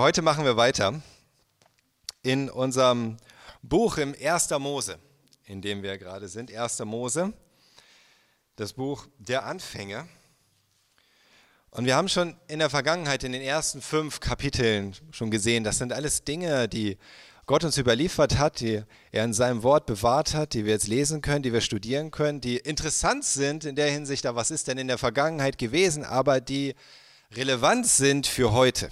Heute machen wir weiter in unserem Buch im 1. Mose, in dem wir gerade sind. 1. Mose, das Buch der Anfänge. Und wir haben schon in der Vergangenheit, in den ersten fünf Kapiteln schon gesehen, das sind alles Dinge, die Gott uns überliefert hat, die er in seinem Wort bewahrt hat, die wir jetzt lesen können, die wir studieren können, die interessant sind in der Hinsicht, was ist denn in der Vergangenheit gewesen, aber die relevant sind für heute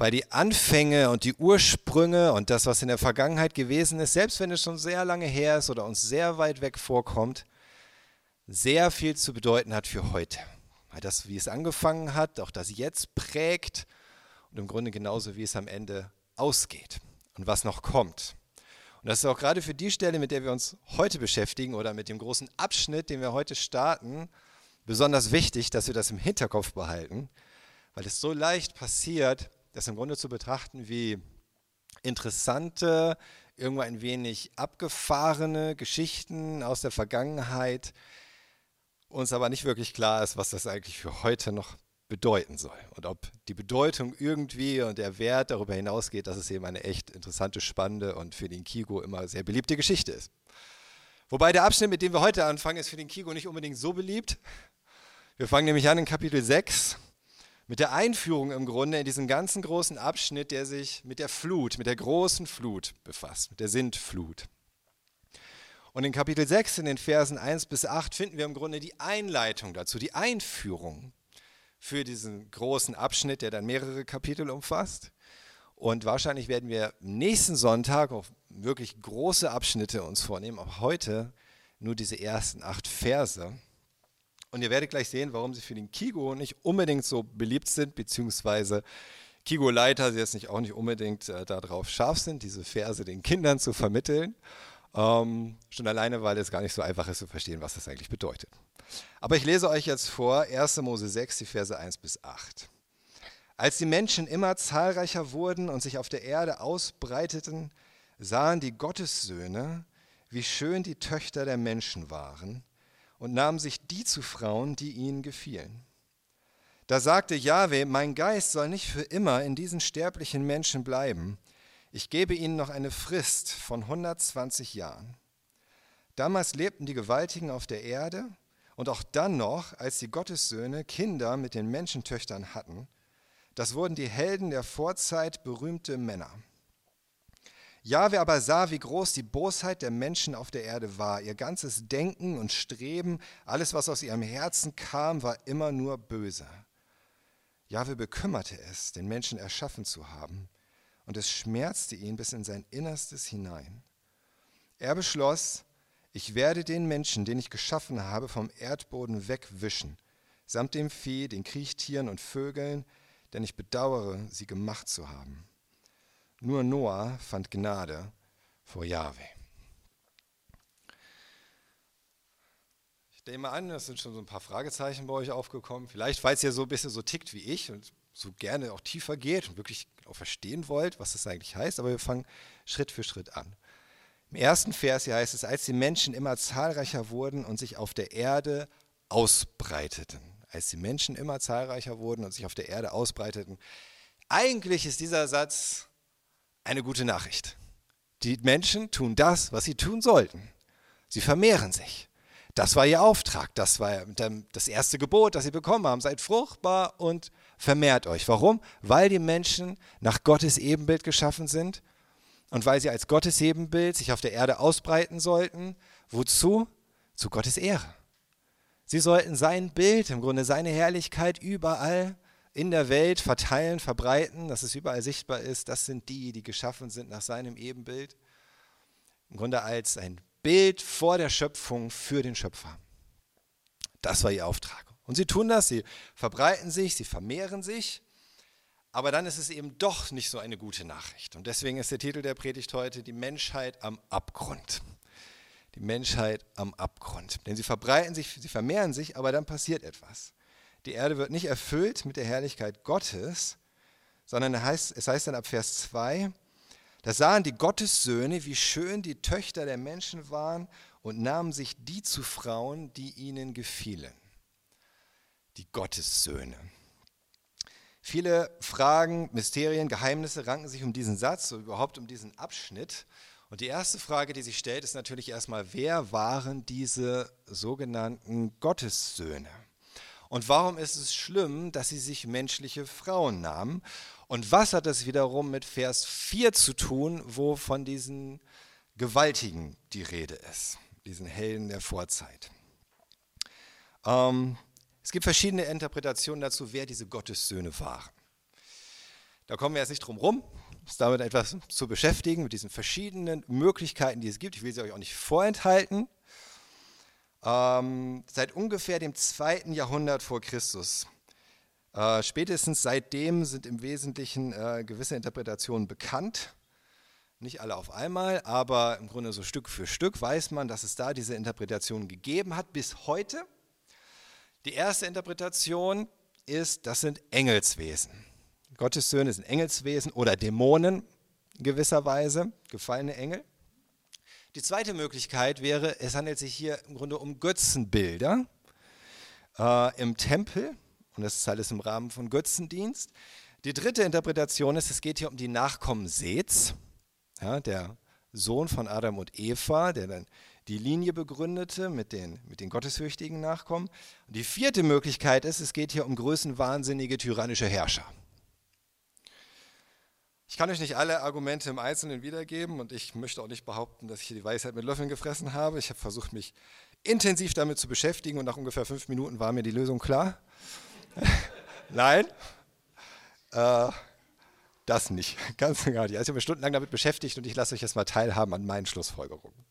weil die Anfänge und die Ursprünge und das, was in der Vergangenheit gewesen ist, selbst wenn es schon sehr lange her ist oder uns sehr weit weg vorkommt, sehr viel zu bedeuten hat für heute. Weil das, wie es angefangen hat, auch das jetzt prägt und im Grunde genauso, wie es am Ende ausgeht und was noch kommt. Und das ist auch gerade für die Stelle, mit der wir uns heute beschäftigen oder mit dem großen Abschnitt, den wir heute starten, besonders wichtig, dass wir das im Hinterkopf behalten, weil es so leicht passiert, das im Grunde zu betrachten wie interessante, irgendwo ein wenig abgefahrene Geschichten aus der Vergangenheit, uns aber nicht wirklich klar ist, was das eigentlich für heute noch bedeuten soll und ob die Bedeutung irgendwie und der Wert darüber hinausgeht, dass es eben eine echt interessante, spannende und für den Kigo immer sehr beliebte Geschichte ist. Wobei der Abschnitt, mit dem wir heute anfangen, ist für den Kigo nicht unbedingt so beliebt. Wir fangen nämlich an in Kapitel 6 mit der Einführung im Grunde in diesen ganzen großen Abschnitt, der sich mit der Flut, mit der großen Flut befasst, mit der Sintflut. Und in Kapitel 6, in den Versen 1 bis 8, finden wir im Grunde die Einleitung dazu, die Einführung für diesen großen Abschnitt, der dann mehrere Kapitel umfasst. Und wahrscheinlich werden wir nächsten Sonntag auch wirklich große Abschnitte uns vornehmen, aber heute nur diese ersten acht Verse. Und ihr werdet gleich sehen, warum sie für den Kigo nicht unbedingt so beliebt sind, beziehungsweise Kigo-Leiter jetzt nicht auch nicht unbedingt äh, darauf scharf sind, diese Verse den Kindern zu vermitteln. Ähm, schon alleine, weil es gar nicht so einfach ist zu verstehen, was das eigentlich bedeutet. Aber ich lese euch jetzt vor 1. Mose 6, die Verse 1 bis 8. Als die Menschen immer zahlreicher wurden und sich auf der Erde ausbreiteten, sahen die Gottessöhne, wie schön die Töchter der Menschen waren und nahmen sich die zu Frauen, die ihnen gefielen. Da sagte Jahwe, mein Geist soll nicht für immer in diesen sterblichen Menschen bleiben. Ich gebe ihnen noch eine Frist von 120 Jahren. Damals lebten die Gewaltigen auf der Erde und auch dann noch, als die Gottessöhne Kinder mit den Menschentöchtern hatten. Das wurden die Helden der Vorzeit berühmte Männer. Jahwe aber sah, wie groß die Bosheit der Menschen auf der Erde war. Ihr ganzes Denken und Streben, alles, was aus ihrem Herzen kam, war immer nur böse. Jahwe bekümmerte es, den Menschen erschaffen zu haben, und es schmerzte ihn bis in sein Innerstes hinein. Er beschloss, ich werde den Menschen, den ich geschaffen habe, vom Erdboden wegwischen, samt dem Vieh, den Kriechtieren und Vögeln, denn ich bedauere, sie gemacht zu haben. Nur Noah fand Gnade vor Jahwe. Ich nehme an, es sind schon so ein paar Fragezeichen bei euch aufgekommen. Vielleicht, falls ihr so ein bisschen so tickt wie ich und so gerne auch tiefer geht und wirklich auch verstehen wollt, was das eigentlich heißt. Aber wir fangen Schritt für Schritt an. Im ersten Vers hier heißt es, als die Menschen immer zahlreicher wurden und sich auf der Erde ausbreiteten. Als die Menschen immer zahlreicher wurden und sich auf der Erde ausbreiteten. Eigentlich ist dieser Satz eine gute Nachricht. Die Menschen tun das, was sie tun sollten. Sie vermehren sich. Das war ihr Auftrag. Das war das erste Gebot, das sie bekommen haben. Seid fruchtbar und vermehrt euch. Warum? Weil die Menschen nach Gottes Ebenbild geschaffen sind und weil sie als Gottes Ebenbild sich auf der Erde ausbreiten sollten. Wozu? Zu Gottes Ehre. Sie sollten sein Bild, im Grunde seine Herrlichkeit überall in der Welt verteilen, verbreiten, dass es überall sichtbar ist. Das sind die, die geschaffen sind nach seinem Ebenbild. Im Grunde als ein Bild vor der Schöpfung für den Schöpfer. Das war ihr Auftrag. Und sie tun das, sie verbreiten sich, sie vermehren sich. Aber dann ist es eben doch nicht so eine gute Nachricht. Und deswegen ist der Titel der Predigt heute Die Menschheit am Abgrund. Die Menschheit am Abgrund. Denn sie verbreiten sich, sie vermehren sich, aber dann passiert etwas. Die Erde wird nicht erfüllt mit der Herrlichkeit Gottes, sondern es heißt, dann ab Vers 2, da sahen die Gottessöhne, wie schön die Töchter der Menschen waren und nahmen sich die zu Frauen, die ihnen gefielen. Die Gottessöhne. Viele Fragen, Mysterien, Geheimnisse ranken sich um diesen Satz und überhaupt um diesen Abschnitt. Und die erste Frage, die sich stellt, ist natürlich erstmal, wer waren diese sogenannten Gottessöhne? Und warum ist es schlimm, dass sie sich menschliche Frauen nahmen? Und was hat das wiederum mit Vers 4 zu tun, wo von diesen Gewaltigen die Rede ist, diesen Helden der Vorzeit? Ähm, es gibt verschiedene Interpretationen dazu, wer diese Gottessöhne waren. Da kommen wir jetzt nicht drum rum, uns damit etwas zu beschäftigen, mit diesen verschiedenen Möglichkeiten, die es gibt. Ich will sie euch auch nicht vorenthalten. Ähm, seit ungefähr dem zweiten Jahrhundert vor Christus. Äh, spätestens seitdem sind im Wesentlichen äh, gewisse Interpretationen bekannt. Nicht alle auf einmal, aber im Grunde so Stück für Stück weiß man, dass es da diese Interpretation gegeben hat bis heute. Die erste Interpretation ist, das sind Engelswesen. Gottes Söhne sind Engelswesen oder Dämonen in gewisser Weise, gefallene Engel. Die zweite Möglichkeit wäre, es handelt sich hier im Grunde um Götzenbilder äh, im Tempel und das ist alles im Rahmen von Götzendienst. Die dritte Interpretation ist, es geht hier um die Nachkommen Seths, ja, der Sohn von Adam und Eva, der dann die Linie begründete mit den, mit den gottesfürchtigen Nachkommen. Und die vierte Möglichkeit ist, es geht hier um größenwahnsinnige tyrannische Herrscher. Ich kann euch nicht alle Argumente im Einzelnen wiedergeben und ich möchte auch nicht behaupten, dass ich hier die Weisheit mit Löffeln gefressen habe. Ich habe versucht, mich intensiv damit zu beschäftigen und nach ungefähr fünf Minuten war mir die Lösung klar. Nein, äh, das nicht, ganz gar nicht. Also ich habe mich stundenlang damit beschäftigt und ich lasse euch jetzt mal teilhaben an meinen Schlussfolgerungen.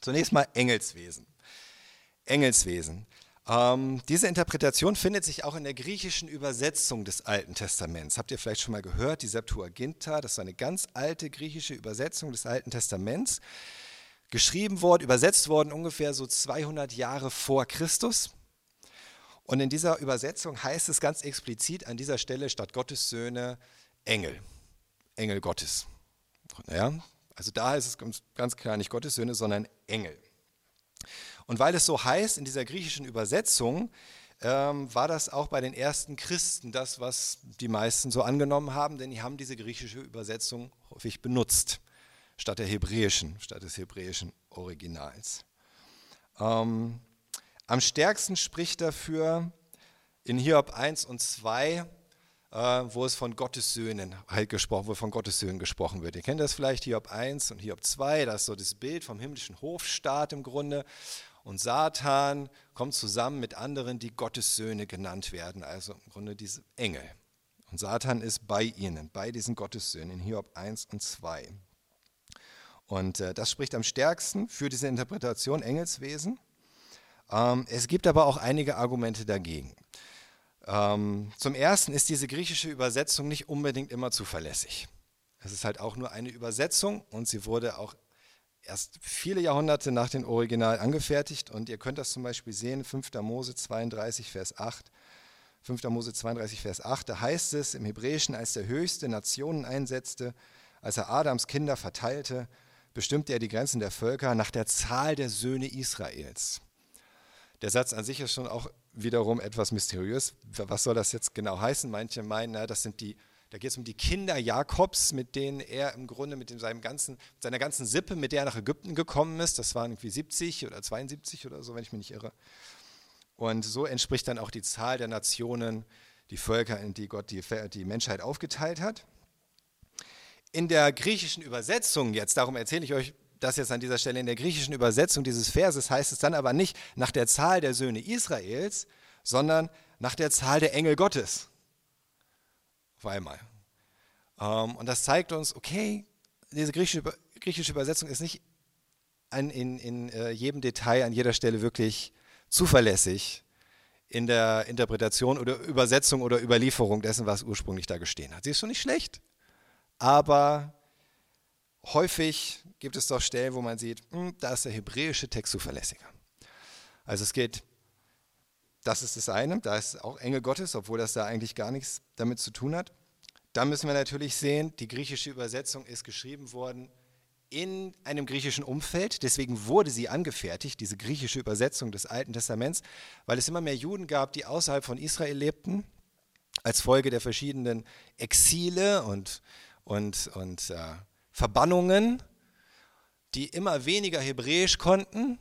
Zunächst mal Engelswesen. Engelswesen. Ähm, diese Interpretation findet sich auch in der griechischen Übersetzung des Alten Testaments. Habt ihr vielleicht schon mal gehört, die Septuaginta, das ist eine ganz alte griechische Übersetzung des Alten Testaments. Geschrieben worden, übersetzt worden ungefähr so 200 Jahre vor Christus. Und in dieser Übersetzung heißt es ganz explizit an dieser Stelle statt Gottes Söhne Engel, Engel Gottes. Ja, also da ist es ganz klar nicht Gottes Söhne, sondern Engel. Und weil es so heißt in dieser griechischen Übersetzung, ähm, war das auch bei den ersten Christen das, was die meisten so angenommen haben, denn die haben diese griechische Übersetzung häufig benutzt, statt der hebräischen, statt des hebräischen Originals. Ähm, am stärksten spricht dafür in Hiob 1 und 2 äh, wo es von Gottes Söhnen halt gesprochen, wo von Gottes Söhnen gesprochen wird. Ihr kennt das vielleicht, Hiob 1 und Hiob 2, das ist so das Bild vom himmlischen Hofstaat im Grunde. Und Satan kommt zusammen mit anderen, die Gottes Söhne genannt werden, also im Grunde diese Engel. Und Satan ist bei ihnen, bei diesen Gottessöhnen in Hiob 1 und 2. Und äh, das spricht am stärksten für diese Interpretation Engelswesen. Ähm, es gibt aber auch einige Argumente dagegen. Ähm, zum Ersten ist diese griechische Übersetzung nicht unbedingt immer zuverlässig. Es ist halt auch nur eine Übersetzung und sie wurde auch erst viele Jahrhunderte nach dem Original angefertigt. Und ihr könnt das zum Beispiel sehen, 5. Mose 32, Vers 8. 5. Mose 32, Vers 8, da heißt es im Hebräischen, als der Höchste Nationen einsetzte, als er Adams Kinder verteilte, bestimmte er die Grenzen der Völker nach der Zahl der Söhne Israels. Der Satz an sich ist schon auch wiederum etwas mysteriös. Was soll das jetzt genau heißen? Manche meinen, na, das sind die, da geht es um die Kinder Jakobs, mit denen er im Grunde mit seinem ganzen, seiner ganzen Sippe, mit der er nach Ägypten gekommen ist. Das waren irgendwie 70 oder 72 oder so, wenn ich mich nicht irre. Und so entspricht dann auch die Zahl der Nationen, die Völker, in die Gott die, die Menschheit aufgeteilt hat. In der griechischen Übersetzung jetzt, darum erzähle ich euch das jetzt an dieser Stelle in der griechischen Übersetzung dieses Verses heißt es dann aber nicht nach der Zahl der Söhne Israels, sondern nach der Zahl der Engel Gottes. Auf einmal. Ähm, und das zeigt uns, okay, diese griechische, griechische Übersetzung ist nicht in, in, in äh, jedem Detail, an jeder Stelle wirklich zuverlässig in der Interpretation oder Übersetzung oder Überlieferung dessen, was ursprünglich da gestehen hat. Sie ist schon nicht schlecht, aber häufig gibt es doch Stellen, wo man sieht, hm, da ist der hebräische Text zuverlässiger. Also es geht, das ist das eine, da ist auch Engel Gottes, obwohl das da eigentlich gar nichts damit zu tun hat. Dann müssen wir natürlich sehen, die griechische Übersetzung ist geschrieben worden in einem griechischen Umfeld. Deswegen wurde sie angefertigt, diese griechische Übersetzung des Alten Testaments, weil es immer mehr Juden gab, die außerhalb von Israel lebten als Folge der verschiedenen Exile und, und, und äh, Verbannungen, die immer weniger Hebräisch konnten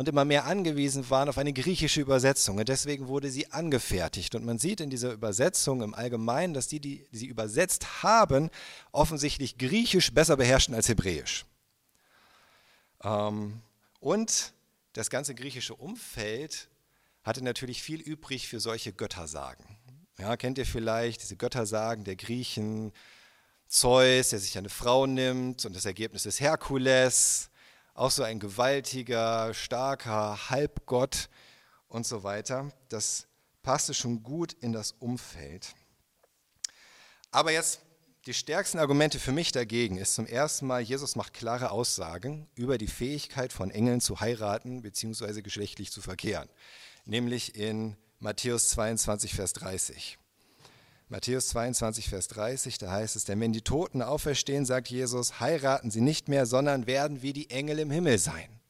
und immer mehr angewiesen waren auf eine griechische Übersetzung. Und deswegen wurde sie angefertigt. Und man sieht in dieser Übersetzung im Allgemeinen, dass die, die sie übersetzt haben, offensichtlich Griechisch besser beherrschen als Hebräisch. Ähm, und das ganze griechische Umfeld hatte natürlich viel übrig für solche Göttersagen. Ja, kennt ihr vielleicht diese Göttersagen der Griechen? Zeus, der sich eine Frau nimmt und das Ergebnis ist Herkules, auch so ein gewaltiger, starker Halbgott und so weiter. Das passte schon gut in das Umfeld. Aber jetzt die stärksten Argumente für mich dagegen ist zum ersten Mal, Jesus macht klare Aussagen über die Fähigkeit von Engeln zu heiraten bzw. geschlechtlich zu verkehren, nämlich in Matthäus 22, Vers 30. Matthäus 22, Vers 30, da heißt es, denn wenn die Toten auferstehen, sagt Jesus, heiraten sie nicht mehr, sondern werden wie die Engel im Himmel sein.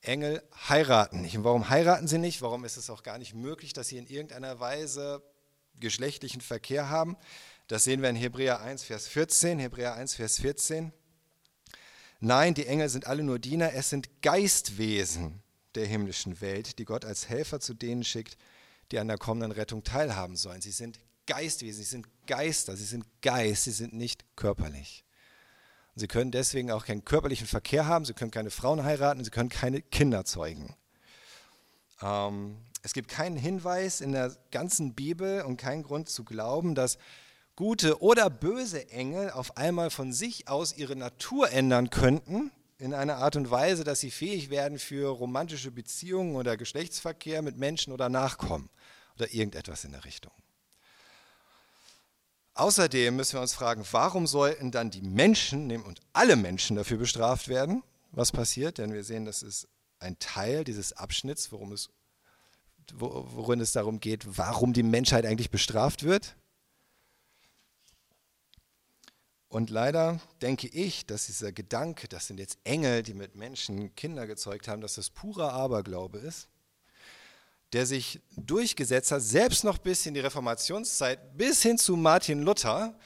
Engel heiraten nicht. Und warum heiraten sie nicht? Warum ist es auch gar nicht möglich, dass sie in irgendeiner Weise geschlechtlichen Verkehr haben? Das sehen wir in Hebräer 1, Vers 14. Hebräer 1, Vers 14. Nein, die Engel sind alle nur Diener, es sind Geistwesen der himmlischen Welt, die Gott als Helfer zu denen schickt, die an der kommenden Rettung teilhaben sollen. Sie sind Geistwesen, sie sind Geister, sie sind Geist, sie sind nicht körperlich. Und sie können deswegen auch keinen körperlichen Verkehr haben, sie können keine Frauen heiraten, sie können keine Kinder zeugen. Ähm, es gibt keinen Hinweis in der ganzen Bibel und keinen Grund zu glauben, dass gute oder böse Engel auf einmal von sich aus ihre Natur ändern könnten, in einer Art und Weise, dass sie fähig werden für romantische Beziehungen oder Geschlechtsverkehr mit Menschen oder Nachkommen oder irgendetwas in der Richtung. Außerdem müssen wir uns fragen, warum sollten dann die Menschen und alle Menschen dafür bestraft werden, was passiert? Denn wir sehen, das ist ein Teil dieses Abschnitts, worum es, worin es darum geht, warum die Menschheit eigentlich bestraft wird. Und leider denke ich, dass dieser Gedanke, das sind jetzt Engel, die mit Menschen Kinder gezeugt haben, dass das purer Aberglaube ist, der sich durchgesetzt hat, selbst noch bis in die Reformationszeit, bis hin zu Martin Luther,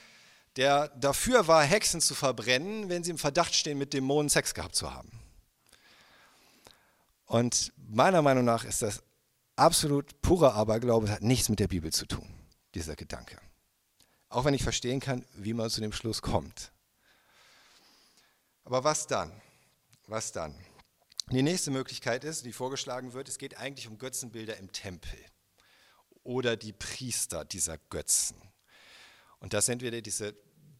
der dafür war, Hexen zu verbrennen, wenn sie im Verdacht stehen, mit Dämonen Sex gehabt zu haben. Und meiner Meinung nach ist das absolut purer Aberglaube, das hat nichts mit der Bibel zu tun, dieser Gedanke. Auch wenn ich verstehen kann, wie man zu dem Schluss kommt. Aber was dann? Was dann? Die nächste Möglichkeit ist, die vorgeschlagen wird, es geht eigentlich um Götzenbilder im Tempel oder die Priester dieser Götzen. Und dass entweder diese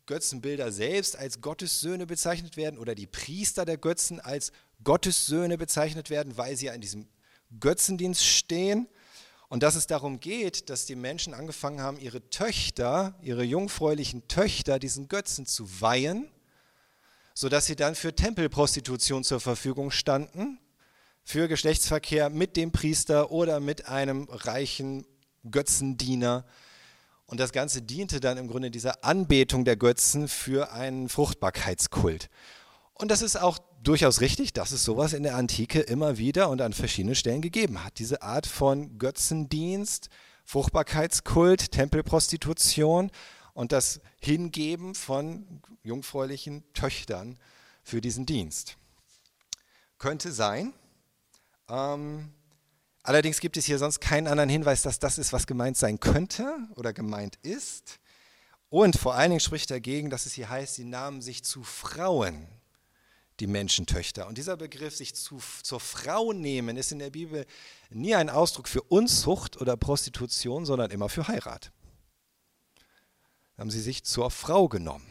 Götzenbilder selbst als Gottessöhne bezeichnet werden oder die Priester der Götzen als Gottessöhne bezeichnet werden, weil sie ja in diesem Götzendienst stehen und dass es darum geht, dass die Menschen angefangen haben, ihre Töchter, ihre jungfräulichen Töchter diesen Götzen zu weihen, sodass sie dann für Tempelprostitution zur Verfügung standen, für Geschlechtsverkehr mit dem Priester oder mit einem reichen Götzendiener. Und das Ganze diente dann im Grunde dieser Anbetung der Götzen für einen Fruchtbarkeitskult. Und das ist auch durchaus richtig, dass es sowas in der Antike immer wieder und an verschiedenen Stellen gegeben hat. Diese Art von Götzendienst, Fruchtbarkeitskult, Tempelprostitution und das Hingeben von jungfräulichen Töchtern für diesen Dienst. Könnte sein. Ähm, allerdings gibt es hier sonst keinen anderen Hinweis, dass das ist, was gemeint sein könnte oder gemeint ist. Und vor allen Dingen spricht dagegen, dass es hier heißt, sie nahmen sich zu Frauen die Menschentöchter. Und dieser Begriff, sich zu, zur Frau nehmen, ist in der Bibel nie ein Ausdruck für Unzucht oder Prostitution, sondern immer für Heirat. Haben sie sich zur Frau genommen.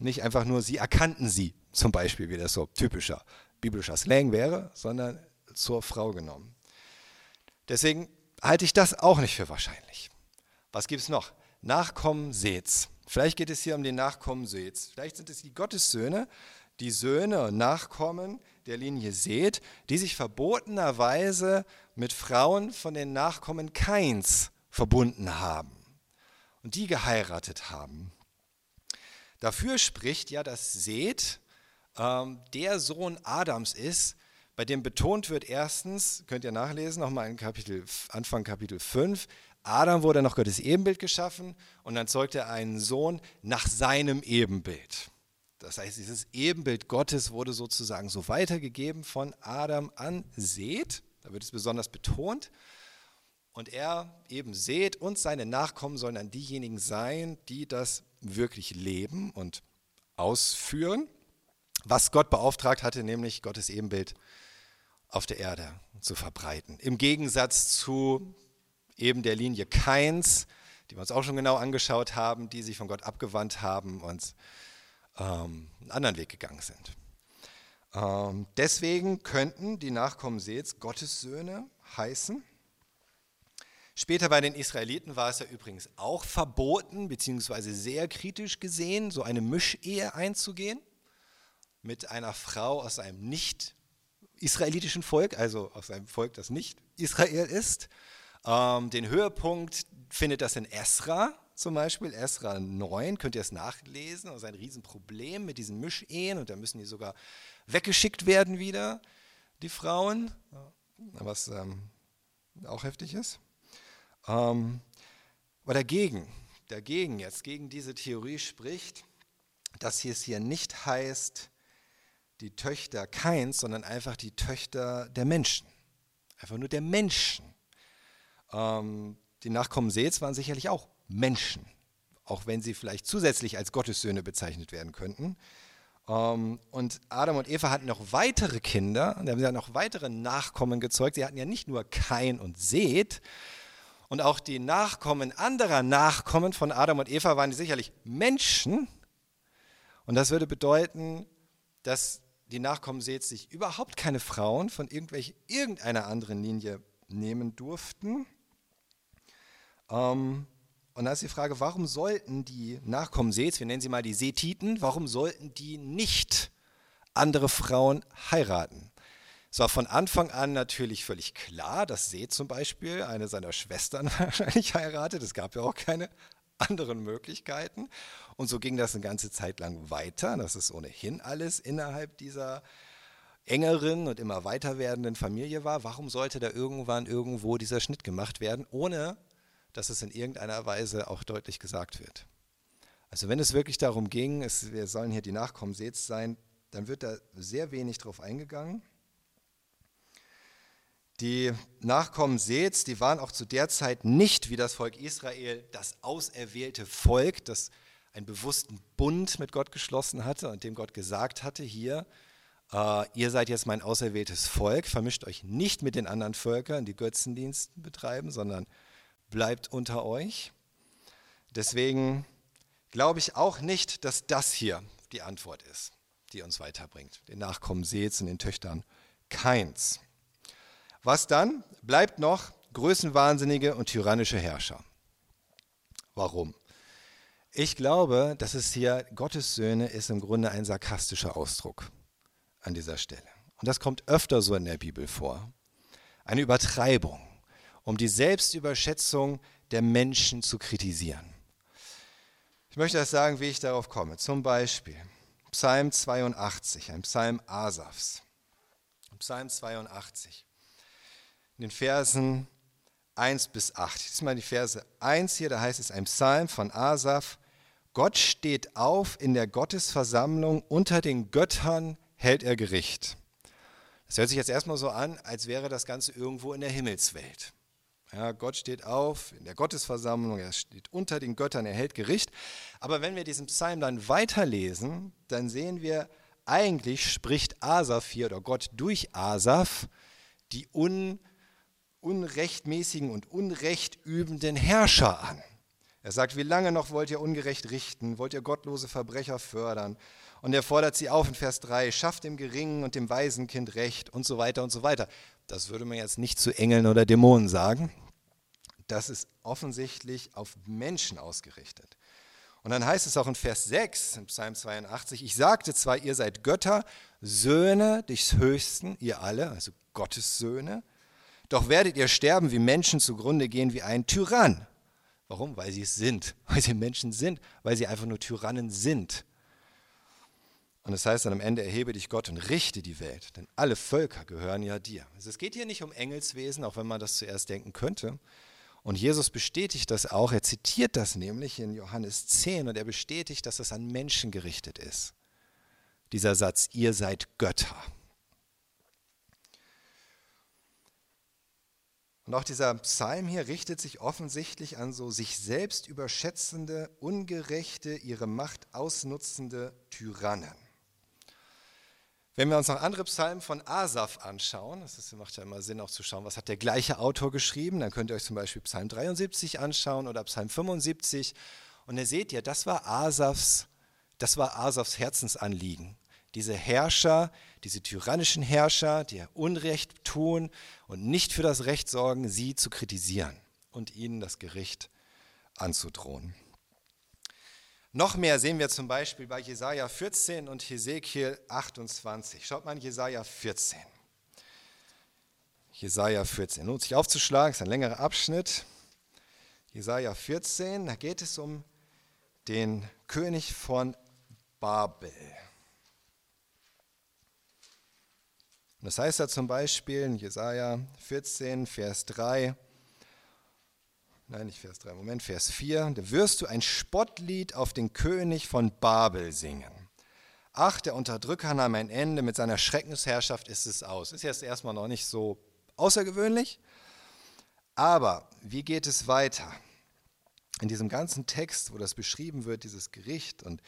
Nicht einfach nur, sie erkannten sie, zum Beispiel, wie das so typischer biblischer Slang wäre, sondern zur Frau genommen. Deswegen halte ich das auch nicht für wahrscheinlich. Was gibt es noch? Nachkommen Seths. Vielleicht geht es hier um den Nachkommen Seths. Vielleicht sind es die Gottessöhne, die Söhne und Nachkommen der Linie Seth, die sich verbotenerweise mit Frauen von den Nachkommen Kains verbunden haben und die geheiratet haben. Dafür spricht ja, dass Seth ähm, der Sohn Adams ist, bei dem betont wird erstens, könnt ihr nachlesen, nochmal in Kapitel, Anfang Kapitel 5, Adam wurde nach Gottes Ebenbild geschaffen und dann zeugte er einen Sohn nach seinem Ebenbild. Das heißt, dieses Ebenbild Gottes wurde sozusagen so weitergegeben von Adam an Seth. Da wird es besonders betont. Und er eben Seth und seine Nachkommen sollen dann diejenigen sein, die das wirklich leben und ausführen, was Gott beauftragt hatte, nämlich Gottes Ebenbild auf der Erde zu verbreiten. Im Gegensatz zu eben der Linie Keins, die wir uns auch schon genau angeschaut haben, die sich von Gott abgewandt haben und ähm, einen anderen Weg gegangen sind. Ähm, deswegen könnten die Nachkommen Seths Gottes Söhne heißen. Später bei den Israeliten war es ja übrigens auch verboten, beziehungsweise sehr kritisch gesehen, so eine Mischehe einzugehen mit einer Frau aus einem nicht israelitischen Volk, also aus einem Volk, das nicht Israel ist. Ähm, den Höhepunkt findet das in Esra zum Beispiel, Esra 9, könnt ihr es nachlesen, das ist ein Riesenproblem mit diesen Mischehen und da müssen die sogar weggeschickt werden wieder, die Frauen, was ähm, auch heftig ist. Ähm, aber dagegen, dagegen jetzt, gegen diese Theorie spricht, dass es hier nicht heißt, die Töchter Keins, sondern einfach die Töchter der Menschen. Einfach nur der Menschen. Ähm, die Nachkommen Seths waren sicherlich auch Menschen, auch wenn sie vielleicht zusätzlich als Gottessöhne bezeichnet werden könnten. Ähm, und Adam und Eva hatten noch weitere Kinder, und haben ja noch weitere Nachkommen gezeugt. Sie hatten ja nicht nur Kain und Seth, und auch die Nachkommen anderer Nachkommen von Adam und Eva waren sicherlich Menschen. Und das würde bedeuten, dass die Nachkommen Seths sich überhaupt keine Frauen von irgendeiner anderen Linie nehmen durften. Ähm, und da ist die Frage, warum sollten die Nachkommen Seths, wir nennen sie mal die Sethiten, warum sollten die nicht andere Frauen heiraten? Es war von Anfang an natürlich völlig klar, dass Seth zum Beispiel eine seiner Schwestern wahrscheinlich heiratet. Es gab ja auch keine anderen Möglichkeiten. Und so ging das eine ganze Zeit lang weiter. Das ist ohnehin alles innerhalb dieser engeren und immer weiter werdenden Familie war. Warum sollte da irgendwann irgendwo dieser Schnitt gemacht werden, ohne dass es in irgendeiner Weise auch deutlich gesagt wird? Also wenn es wirklich darum ging, es, wir sollen hier die Nachkommen Seths sein, dann wird da sehr wenig drauf eingegangen. Die Nachkommen Seths, die waren auch zu der Zeit nicht wie das Volk Israel das auserwählte Volk, das einen bewussten Bund mit Gott geschlossen hatte und dem Gott gesagt hatte, hier, äh, ihr seid jetzt mein auserwähltes Volk, vermischt euch nicht mit den anderen Völkern, die Götzendienst betreiben, sondern bleibt unter euch. Deswegen glaube ich auch nicht, dass das hier die Antwort ist, die uns weiterbringt, den Nachkommen Seths und den Töchtern Keins. Was dann? Bleibt noch größenwahnsinnige und tyrannische Herrscher. Warum? Ich glaube, dass es hier Gottes Söhne ist im Grunde ein sarkastischer Ausdruck an dieser Stelle. Und das kommt öfter so in der Bibel vor. Eine Übertreibung, um die Selbstüberschätzung der Menschen zu kritisieren. Ich möchte das sagen, wie ich darauf komme. Zum Beispiel Psalm 82, ein Psalm Asafs. Psalm 82 in den Versen 1 bis 8. Das ist mal die Verse 1 hier, da heißt es ein Psalm von Asaf. Gott steht auf in der Gottesversammlung, unter den Göttern hält er Gericht. Das hört sich jetzt erstmal so an, als wäre das Ganze irgendwo in der Himmelswelt. Ja, Gott steht auf in der Gottesversammlung, er steht unter den Göttern, er hält Gericht. Aber wenn wir diesen Psalm dann weiterlesen, dann sehen wir, eigentlich spricht Asaf hier oder Gott durch Asaf die un unrechtmäßigen und unrechtübenden Herrscher an. Er sagt, wie lange noch wollt ihr ungerecht richten, wollt ihr gottlose Verbrecher fördern? Und er fordert sie auf in Vers 3, schafft dem Geringen und dem Waisenkind Recht und so weiter und so weiter. Das würde man jetzt nicht zu Engeln oder Dämonen sagen. Das ist offensichtlich auf Menschen ausgerichtet. Und dann heißt es auch in Vers 6 im Psalm 82, ich sagte zwar, ihr seid Götter, Söhne des Höchsten, ihr alle, also Gottes Söhne, doch werdet ihr sterben wie Menschen zugrunde gehen wie ein Tyrann. Warum? Weil sie es sind. Weil sie Menschen sind. Weil sie einfach nur Tyrannen sind. Und das heißt dann am Ende, erhebe dich Gott und richte die Welt, denn alle Völker gehören ja dir. Also es geht hier nicht um Engelswesen, auch wenn man das zuerst denken könnte. Und Jesus bestätigt das auch, er zitiert das nämlich in Johannes 10 und er bestätigt, dass das an Menschen gerichtet ist. Dieser Satz, ihr seid Götter. Und auch dieser Psalm hier richtet sich offensichtlich an so sich selbst überschätzende, ungerechte, ihre Macht ausnutzende Tyrannen. Wenn wir uns noch andere Psalmen von Asaf anschauen, das ist, macht ja immer Sinn auch zu schauen, was hat der gleiche Autor geschrieben, dann könnt ihr euch zum Beispiel Psalm 73 anschauen oder Psalm 75 und ihr seht ja, das war Asafs, das war Asafs Herzensanliegen diese Herrscher, diese tyrannischen Herrscher, die Unrecht tun und nicht für das Recht sorgen, sie zu kritisieren und ihnen das Gericht anzudrohen. Noch mehr sehen wir zum Beispiel bei Jesaja 14 und Hesekiel 28. Schaut mal in Jesaja 14. Jesaja 14. Lohnt sich aufzuschlagen, ist ein längerer Abschnitt. Jesaja 14, da geht es um den König von Babel. Und das heißt da zum Beispiel in Jesaja 14, Vers 3, nein, nicht Vers 3, Moment, Vers 4, da wirst du ein Spottlied auf den König von Babel singen. Ach, der Unterdrücker nahm ein Ende, mit seiner Schreckensherrschaft ist es aus. Ist jetzt erstmal noch nicht so außergewöhnlich, aber wie geht es weiter? In diesem ganzen Text, wo das beschrieben wird, dieses Gericht und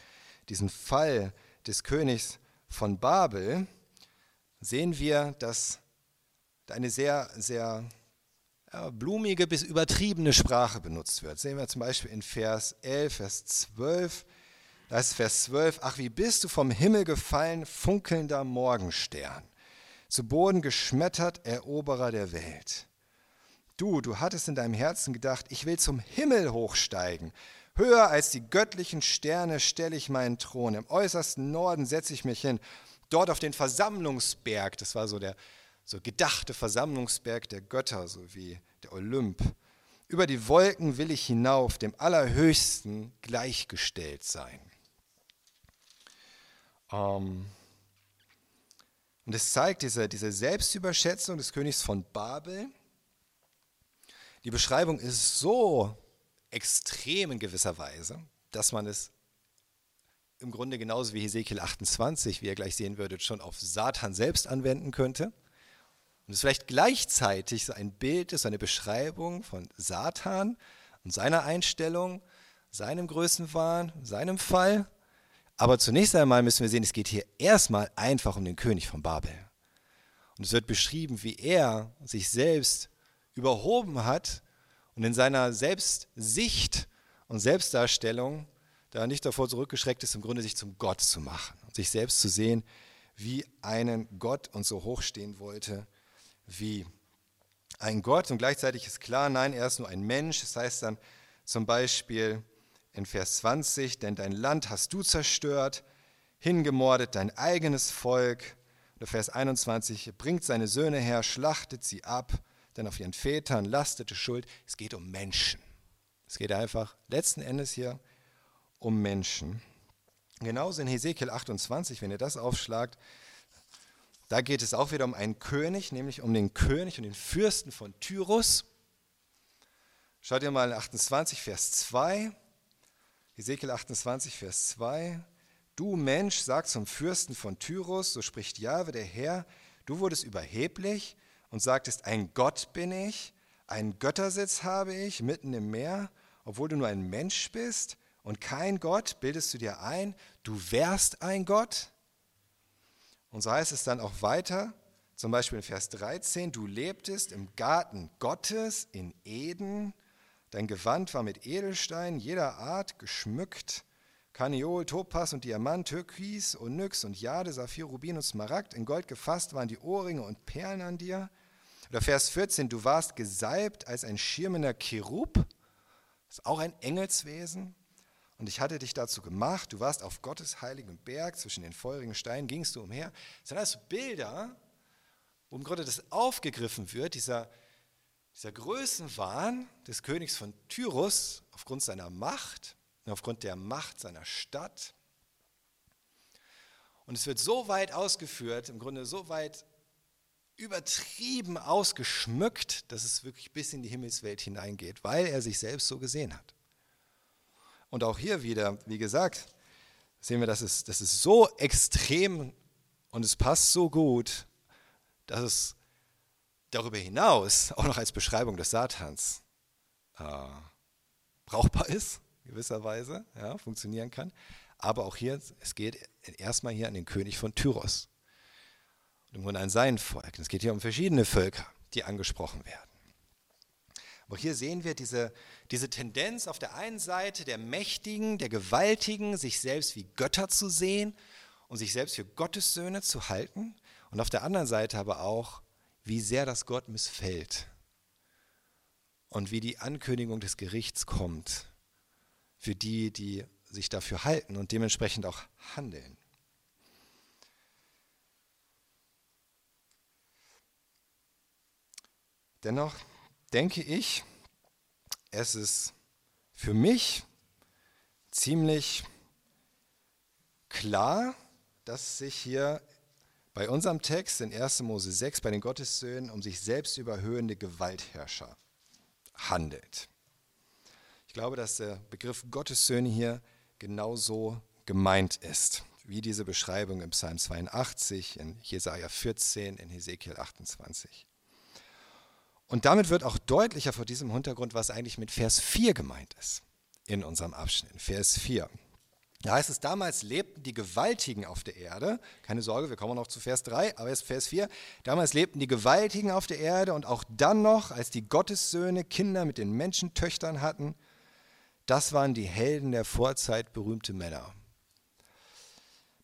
diesen Fall des Königs von Babel, sehen wir, dass eine sehr, sehr blumige bis übertriebene Sprache benutzt wird. Sehen wir zum Beispiel in Vers 11, Vers 12. Da ist Vers 12, ach wie bist du vom Himmel gefallen, funkelnder Morgenstern, zu Boden geschmettert, Eroberer der Welt. Du, du hattest in deinem Herzen gedacht, ich will zum Himmel hochsteigen. Höher als die göttlichen Sterne stelle ich meinen Thron. Im äußersten Norden setze ich mich hin dort auf den Versammlungsberg, das war so der so gedachte Versammlungsberg der Götter, so wie der Olymp. Über die Wolken will ich hinauf, dem Allerhöchsten gleichgestellt sein. Ähm, und es zeigt diese, diese Selbstüberschätzung des Königs von Babel. Die Beschreibung ist so extrem in gewisser Weise, dass man es im Grunde genauso wie Hesekiel 28, wie ihr gleich sehen würdet, schon auf Satan selbst anwenden könnte. Und es vielleicht gleichzeitig so ein Bild ist, eine Beschreibung von Satan und seiner Einstellung, seinem Größenwahn, seinem Fall. Aber zunächst einmal müssen wir sehen, es geht hier erstmal einfach um den König von Babel. Und es wird beschrieben, wie er sich selbst überhoben hat und in seiner Selbstsicht und Selbstdarstellung da nicht davor zurückgeschreckt ist, im Grunde sich zum Gott zu machen und sich selbst zu sehen, wie einen Gott und so hochstehen wollte, wie ein Gott. Und gleichzeitig ist klar, nein, er ist nur ein Mensch. Das heißt dann zum Beispiel in Vers 20, denn dein Land hast du zerstört, hingemordet dein eigenes Volk. Oder Vers 21, bringt seine Söhne her, schlachtet sie ab, denn auf ihren Vätern lastete Schuld. Es geht um Menschen. Es geht einfach letzten Endes hier um Menschen. Genauso in Hesekiel 28, wenn ihr das aufschlagt, da geht es auch wieder um einen König, nämlich um den König und den Fürsten von Tyrus. Schaut ihr mal in 28, Vers 2. Hesekiel 28, Vers 2. Du Mensch, sag zum Fürsten von Tyrus, so spricht Jahwe der Herr, du wurdest überheblich und sagtest, ein Gott bin ich, einen Göttersitz habe ich mitten im Meer, obwohl du nur ein Mensch bist und kein Gott, bildest du dir ein, du wärst ein Gott? Und so heißt es dann auch weiter, zum Beispiel in Vers 13, du lebtest im Garten Gottes in Eden, dein Gewand war mit Edelstein jeder Art geschmückt, Kaniol, Topas und Diamant, Türkis, Onyx und Jade, Saphir, Rubin und Smaragd, in Gold gefasst waren die Ohrringe und Perlen an dir. Oder Vers 14, du warst gesalbt als ein schirmender Cherub, das ist auch ein Engelswesen. Und ich hatte dich dazu gemacht, du warst auf Gottes heiligen Berg, zwischen den feurigen Steinen gingst du umher. Das sind alles Bilder, wo im Grunde das aufgegriffen wird, dieser, dieser Größenwahn des Königs von Tyrus aufgrund seiner Macht und aufgrund der Macht seiner Stadt. Und es wird so weit ausgeführt, im Grunde so weit übertrieben ausgeschmückt, dass es wirklich bis in die Himmelswelt hineingeht, weil er sich selbst so gesehen hat. Und auch hier wieder, wie gesagt, sehen wir, dass es, das ist so extrem und es passt so gut, dass es darüber hinaus auch noch als Beschreibung des Satans äh, brauchbar ist, gewisserweise, ja, funktionieren kann. Aber auch hier, es geht erstmal hier an den König von Tyros. Und an sein Volk. Es geht hier um verschiedene Völker, die angesprochen werden. Aber hier sehen wir diese, diese Tendenz auf der einen Seite der Mächtigen, der Gewaltigen, sich selbst wie Götter zu sehen und sich selbst für Gottes Söhne zu halten. Und auf der anderen Seite aber auch, wie sehr das Gott missfällt und wie die Ankündigung des Gerichts kommt für die, die sich dafür halten und dementsprechend auch handeln. Dennoch denke ich, es ist für mich ziemlich klar, dass sich hier bei unserem Text in 1. Mose 6 bei den Gottessöhnen um sich selbst überhöhende Gewaltherrscher handelt. Ich glaube, dass der Begriff Gottessöhne hier genauso gemeint ist, wie diese Beschreibung im Psalm 82, in Jesaja 14, in Hesekiel 28. Und damit wird auch deutlicher vor diesem Hintergrund, was eigentlich mit Vers 4 gemeint ist in unserem Abschnitt. Vers 4. Da heißt es, damals lebten die Gewaltigen auf der Erde. Keine Sorge, wir kommen noch zu Vers 3, aber jetzt Vers 4. Damals lebten die Gewaltigen auf der Erde und auch dann noch, als die Gottessöhne Kinder mit den Menschentöchtern hatten, das waren die Helden der Vorzeit, berühmte Männer.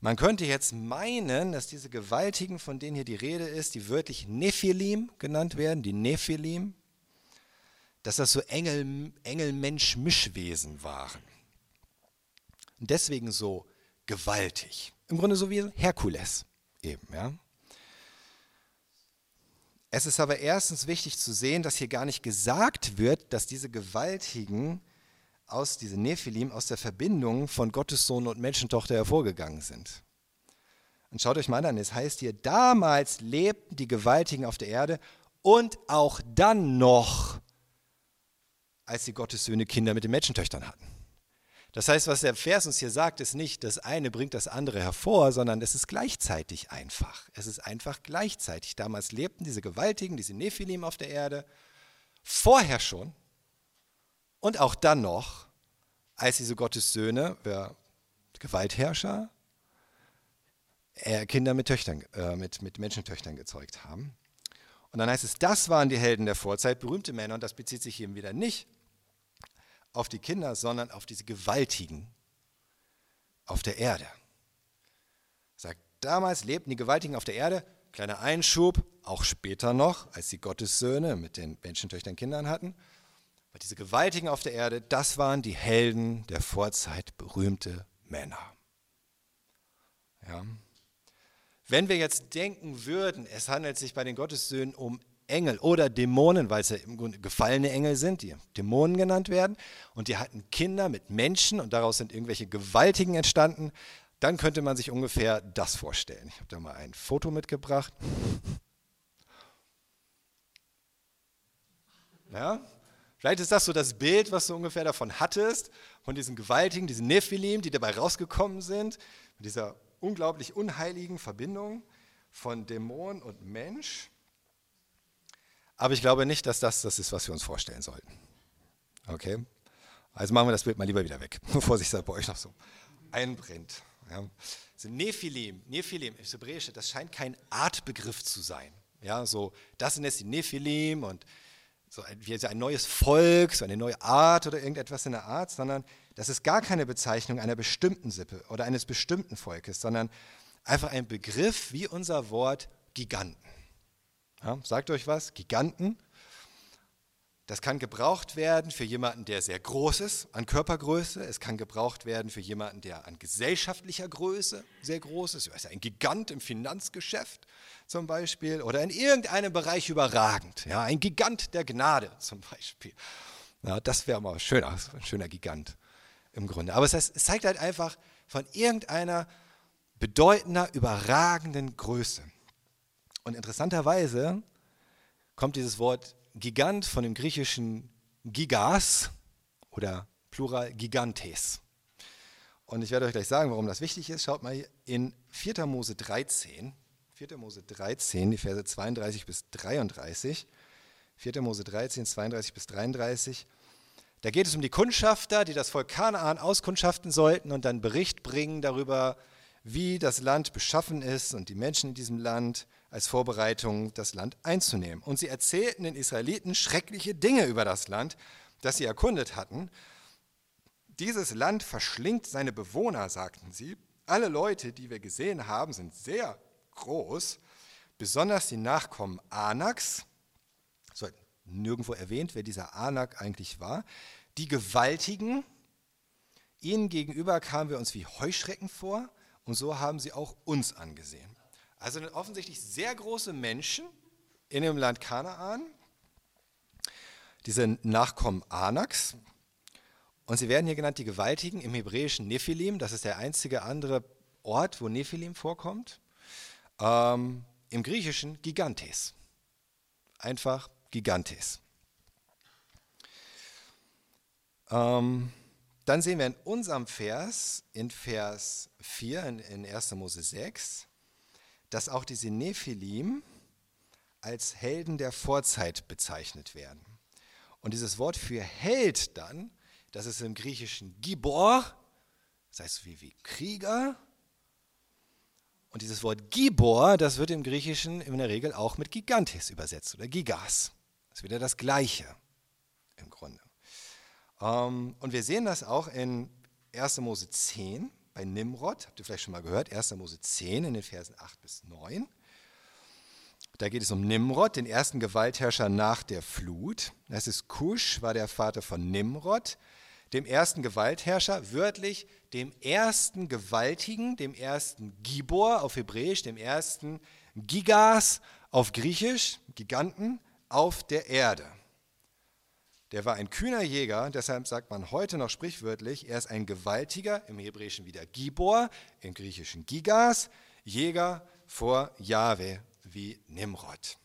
Man könnte jetzt meinen, dass diese Gewaltigen, von denen hier die Rede ist, die wörtlich Nephilim genannt werden, die Nephilim, dass das so Engel, Engel-Mensch-Mischwesen waren. Und deswegen so gewaltig. Im Grunde so wie Herkules eben, ja. Es ist aber erstens wichtig zu sehen, dass hier gar nicht gesagt wird, dass diese Gewaltigen aus, diese Nephilim, aus der Verbindung von Gottes Sohn und Menschentochter hervorgegangen sind. Und schaut euch mal an, es heißt hier, damals lebten die Gewaltigen auf der Erde und auch dann noch, als die Gottessöhne Kinder mit den Menschentöchtern hatten. Das heißt, was der Vers uns hier sagt, ist nicht, das eine bringt das andere hervor, sondern es ist gleichzeitig einfach. Es ist einfach gleichzeitig. Damals lebten diese Gewaltigen, diese Nephilim auf der Erde, vorher schon und auch dann noch, als diese Gottessöhne, Söhne, Gewaltherrscher, äh, Kinder mit, Töchtern, äh, mit, mit Menschentöchtern gezeugt haben. Und dann heißt es, das waren die Helden der Vorzeit, berühmte Männer, und das bezieht sich eben wieder nicht auf die Kinder, sondern auf diese Gewaltigen auf der Erde. Sagt, damals lebten die Gewaltigen auf der Erde, kleiner Einschub, auch später noch, als die Gottessöhne mit den Menschentöchtern Kindern hatten. Weil diese Gewaltigen auf der Erde, das waren die Helden der Vorzeit, berühmte Männer. Ja. Wenn wir jetzt denken würden, es handelt sich bei den Gottessöhnen um Engel oder Dämonen, weil es ja im Grunde gefallene Engel sind, die Dämonen genannt werden, und die hatten Kinder mit Menschen und daraus sind irgendwelche Gewaltigen entstanden, dann könnte man sich ungefähr das vorstellen. Ich habe da mal ein Foto mitgebracht. Ja, Vielleicht ist das so das Bild, was du ungefähr davon hattest, von diesen Gewaltigen, diesen Nephilim, die dabei rausgekommen sind, mit dieser unglaublich unheiligen Verbindung von Dämon und Mensch. Aber ich glaube nicht, dass das das ist, was wir uns vorstellen sollten. Okay? Also machen wir das Bild mal lieber wieder weg, bevor sich das bei euch noch so einbrennt. Ja. Also Nephilim, Nephilim, das Hebräische, das scheint kein Artbegriff zu sein. Ja, so, das sind jetzt die Nephilim und so ein, wie ein neues Volk, so eine neue Art oder irgendetwas in der Art, sondern das ist gar keine Bezeichnung einer bestimmten Sippe oder eines bestimmten Volkes, sondern einfach ein Begriff wie unser Wort Giganten. Ja, sagt euch was? Giganten. Das kann gebraucht werden für jemanden, der sehr groß ist an Körpergröße. Es kann gebraucht werden für jemanden, der an gesellschaftlicher Größe sehr groß ist. ist ein Gigant im Finanzgeschäft zum Beispiel oder in irgendeinem Bereich überragend. Ja, ein Gigant der Gnade zum Beispiel. Ja, das wäre mal schön, ein schöner Gigant im Grunde. Aber es, heißt, es zeigt halt einfach von irgendeiner bedeutender, überragenden Größe. Und interessanterweise kommt dieses Wort Gigant von dem griechischen Gigas oder Plural Gigantes. Und ich werde euch gleich sagen, warum das wichtig ist. Schaut mal in 4. Mose 13, 4. Mose 13, die Verse 32 bis 33. 4. Mose 13, 32 bis 33. Da geht es um die Kundschafter, die das Volk Kanaan auskundschaften sollten und dann Bericht bringen darüber, wie das Land beschaffen ist und die Menschen in diesem Land als Vorbereitung, das Land einzunehmen. Und sie erzählten den Israeliten schreckliche Dinge über das Land, das sie erkundet hatten. Dieses Land verschlingt seine Bewohner, sagten sie. Alle Leute, die wir gesehen haben, sind sehr groß, besonders die Nachkommen Anaks, so nirgendwo erwähnt, wer dieser Anak eigentlich war, die Gewaltigen, ihnen gegenüber kamen wir uns wie Heuschrecken vor und so haben sie auch uns angesehen. Also offensichtlich sehr große Menschen in dem Land Kanaan, diese Nachkommen Anaks, und sie werden hier genannt die Gewaltigen im hebräischen Nephilim, das ist der einzige andere Ort, wo Nephilim vorkommt. Ähm, Im griechischen Gigantes. Einfach Gigantes. Ähm, dann sehen wir in unserem Vers, in Vers 4, in, in 1. Mose 6, dass auch diese Nephilim als Helden der Vorzeit bezeichnet werden. Und dieses Wort für Held dann das ist im Griechischen Gibor, das heißt wie, wie Krieger. Und dieses Wort Gibor, das wird im Griechischen in der Regel auch mit Gigantes übersetzt oder Gigas. Das ist wieder das Gleiche im Grunde. Ähm, und wir sehen das auch in 1. Mose 10 bei Nimrod, habt ihr vielleicht schon mal gehört, 1. Mose 10 in den Versen 8 bis 9. Da geht es um Nimrod, den ersten Gewaltherrscher nach der Flut. Das ist Kusch, war der Vater von Nimrod dem ersten Gewaltherrscher, wörtlich dem ersten Gewaltigen, dem ersten Gibor auf Hebräisch, dem ersten Gigas auf Griechisch, Giganten, auf der Erde. Der war ein kühner Jäger, deshalb sagt man heute noch sprichwörtlich, er ist ein Gewaltiger, im Hebräischen wieder Gibor, im Griechischen Gigas, Jäger vor Jahwe wie Nimrod.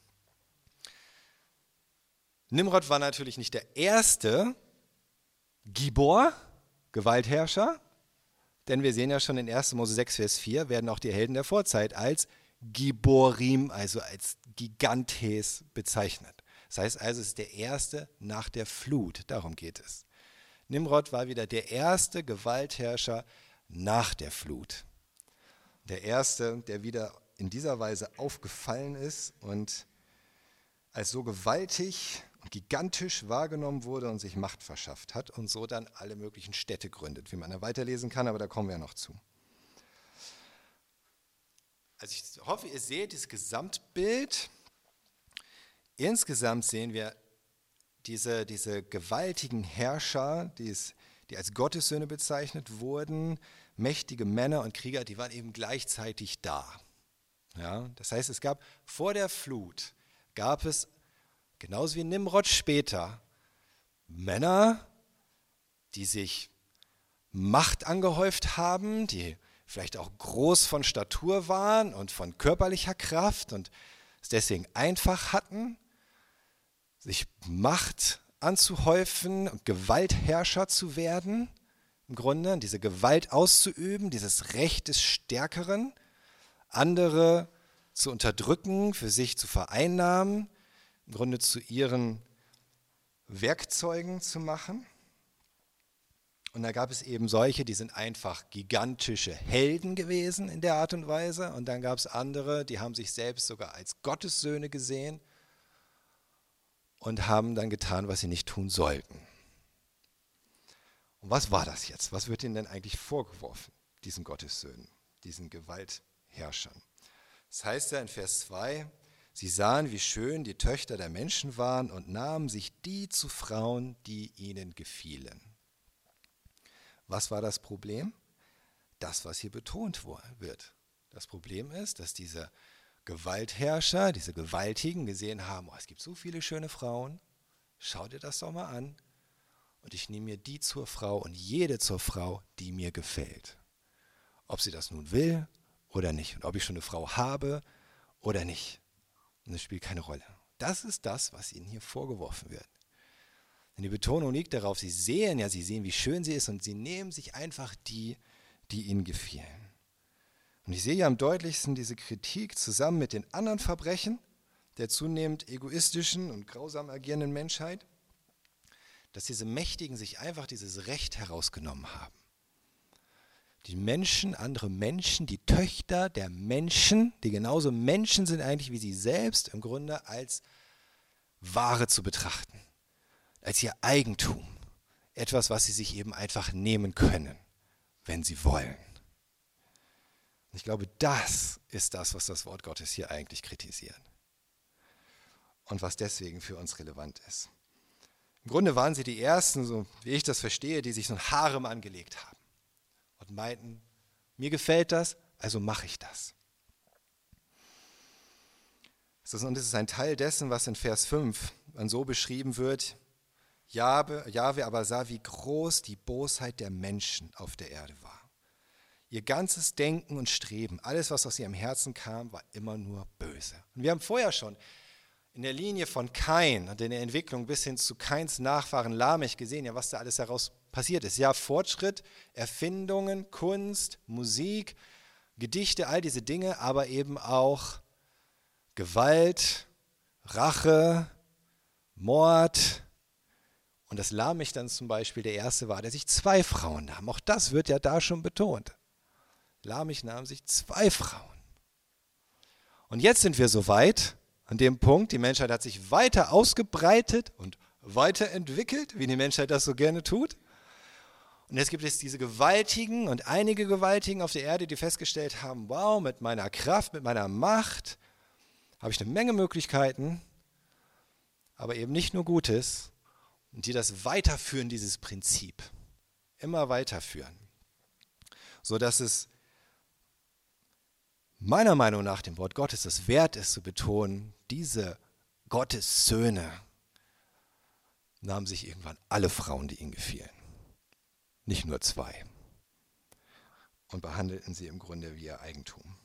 Nimrod war natürlich nicht der erste, Gibor, Gewaltherrscher, denn wir sehen ja schon in 1. Mose 6, Vers 4, werden auch die Helden der Vorzeit als Giborim, also als Gigantes bezeichnet. Das heißt also, es ist der erste nach der Flut, darum geht es. Nimrod war wieder der erste Gewaltherrscher nach der Flut. Der erste, der wieder in dieser Weise aufgefallen ist und als so gewaltig gigantisch wahrgenommen wurde und sich Macht verschafft hat und so dann alle möglichen Städte gründet, wie man da weiterlesen kann, aber da kommen wir ja noch zu. Also ich hoffe, ihr seht das Gesamtbild. Insgesamt sehen wir diese, diese gewaltigen Herrscher, die, es, die als Gottessöhne bezeichnet wurden, mächtige Männer und Krieger, die waren eben gleichzeitig da. Ja, das heißt, es gab vor der Flut, gab es genauso wie Nimrod später, Männer, die sich Macht angehäuft haben, die vielleicht auch groß von Statur waren und von körperlicher Kraft und es deswegen einfach hatten, sich Macht anzuhäufen und Gewaltherrscher zu werden, im Grunde diese Gewalt auszuüben, dieses Recht des Stärkeren, andere zu unterdrücken, für sich zu vereinnahmen, im Grunde zu ihren Werkzeugen zu machen. Und da gab es eben solche, die sind einfach gigantische Helden gewesen in der Art und Weise. Und dann gab es andere, die haben sich selbst sogar als Gottessöhne gesehen und haben dann getan, was sie nicht tun sollten. Und was war das jetzt? Was wird ihnen denn eigentlich vorgeworfen, diesen Gottessöhnen, diesen Gewaltherrschern? Das heißt ja in Vers 2, Sie sahen, wie schön die Töchter der Menschen waren und nahmen sich die zu Frauen, die ihnen gefielen. Was war das Problem? Das, was hier betont wird. Das Problem ist, dass diese Gewaltherrscher, diese Gewaltigen gesehen haben, oh, es gibt so viele schöne Frauen, schau dir das doch mal an. Und ich nehme mir die zur Frau und jede zur Frau, die mir gefällt. Ob sie das nun will oder nicht. Und ob ich schon eine Frau habe oder nicht. Und es spielt keine Rolle. Das ist das, was ihnen hier vorgeworfen wird. Denn die Betonung liegt darauf, sie sehen ja, sie sehen, wie schön sie ist und sie nehmen sich einfach die, die ihnen gefielen. Und ich sehe ja am deutlichsten diese Kritik zusammen mit den anderen Verbrechen der zunehmend egoistischen und grausam agierenden Menschheit, dass diese Mächtigen sich einfach dieses Recht herausgenommen haben. Die Menschen, andere Menschen, die Töchter der Menschen, die genauso Menschen sind eigentlich wie sie selbst, im Grunde als Ware zu betrachten als ihr Eigentum. Etwas, was sie sich eben einfach nehmen können, wenn sie wollen. Ich glaube, das ist das, was das Wort Gottes hier eigentlich kritisiert. Und was deswegen für uns relevant ist. Im Grunde waren sie die Ersten, so wie ich das verstehe, die sich so ein Harem angelegt haben und meinten, mir gefällt das, also mache ich das. Und es ist ein Teil dessen, was in Vers 5 dann so beschrieben wird, Jahwe aber sah, wie groß die Bosheit der Menschen auf der Erde war. Ihr ganzes Denken und Streben, alles, was aus ihrem Herzen kam, war immer nur böse. Und wir haben vorher schon in der Linie von Kain und in der Entwicklung bis hin zu Kains Nachfahren Lamech gesehen, ja, was da alles heraus passiert ist. Ja, Fortschritt, Erfindungen, Kunst, Musik, Gedichte, all diese Dinge, aber eben auch Gewalt, Rache, Mord, und dass Lamech dann zum Beispiel der Erste war, der sich zwei Frauen nahm. Auch das wird ja da schon betont. Lamech nahm sich zwei Frauen. Und jetzt sind wir so weit, an dem Punkt, die Menschheit hat sich weiter ausgebreitet und weiterentwickelt, wie die Menschheit das so gerne tut. Und jetzt gibt es diese Gewaltigen und einige Gewaltigen auf der Erde, die festgestellt haben, wow, mit meiner Kraft, mit meiner Macht habe ich eine Menge Möglichkeiten, aber eben nicht nur Gutes, und die das weiterführen, dieses Prinzip. Immer weiterführen. So dass es meiner Meinung nach dem Wort Gottes es wert ist zu betonen, diese Gottes Söhne nahmen sich irgendwann alle Frauen, die ihnen gefielen. Nicht nur zwei. Und behandelten sie im Grunde wie ihr Eigentum.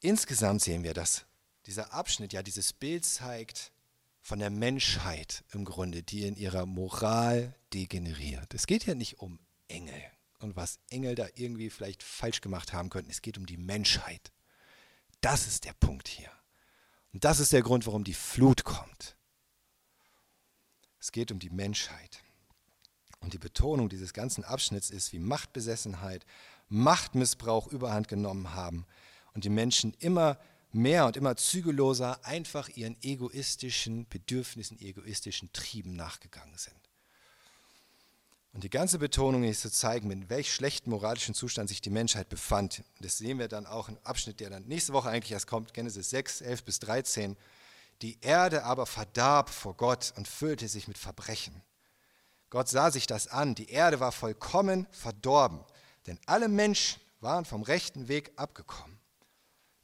Insgesamt sehen wir, dass dieser Abschnitt ja dieses Bild zeigt, von der Menschheit im Grunde, die in ihrer Moral degeneriert. Es geht ja nicht um Engel und was Engel da irgendwie vielleicht falsch gemacht haben könnten. Es geht um die Menschheit. Das ist der Punkt hier. Und das ist der Grund, warum die Flut kommt. Es geht um die Menschheit. Und die Betonung dieses ganzen Abschnitts ist, wie Machtbesessenheit, Machtmissbrauch überhand genommen haben und die Menschen immer mehr und immer zügelloser einfach ihren egoistischen Bedürfnissen, egoistischen Trieben nachgegangen sind. Und die ganze Betonung ist zu zeigen, in welch schlechten moralischen Zustand sich die Menschheit befand. Das sehen wir dann auch im Abschnitt, der dann nächste Woche eigentlich erst kommt, Genesis 6, 11 bis 13. Die Erde aber verdarb vor Gott und füllte sich mit Verbrechen. Gott sah sich das an, die Erde war vollkommen verdorben, denn alle Menschen waren vom rechten Weg abgekommen.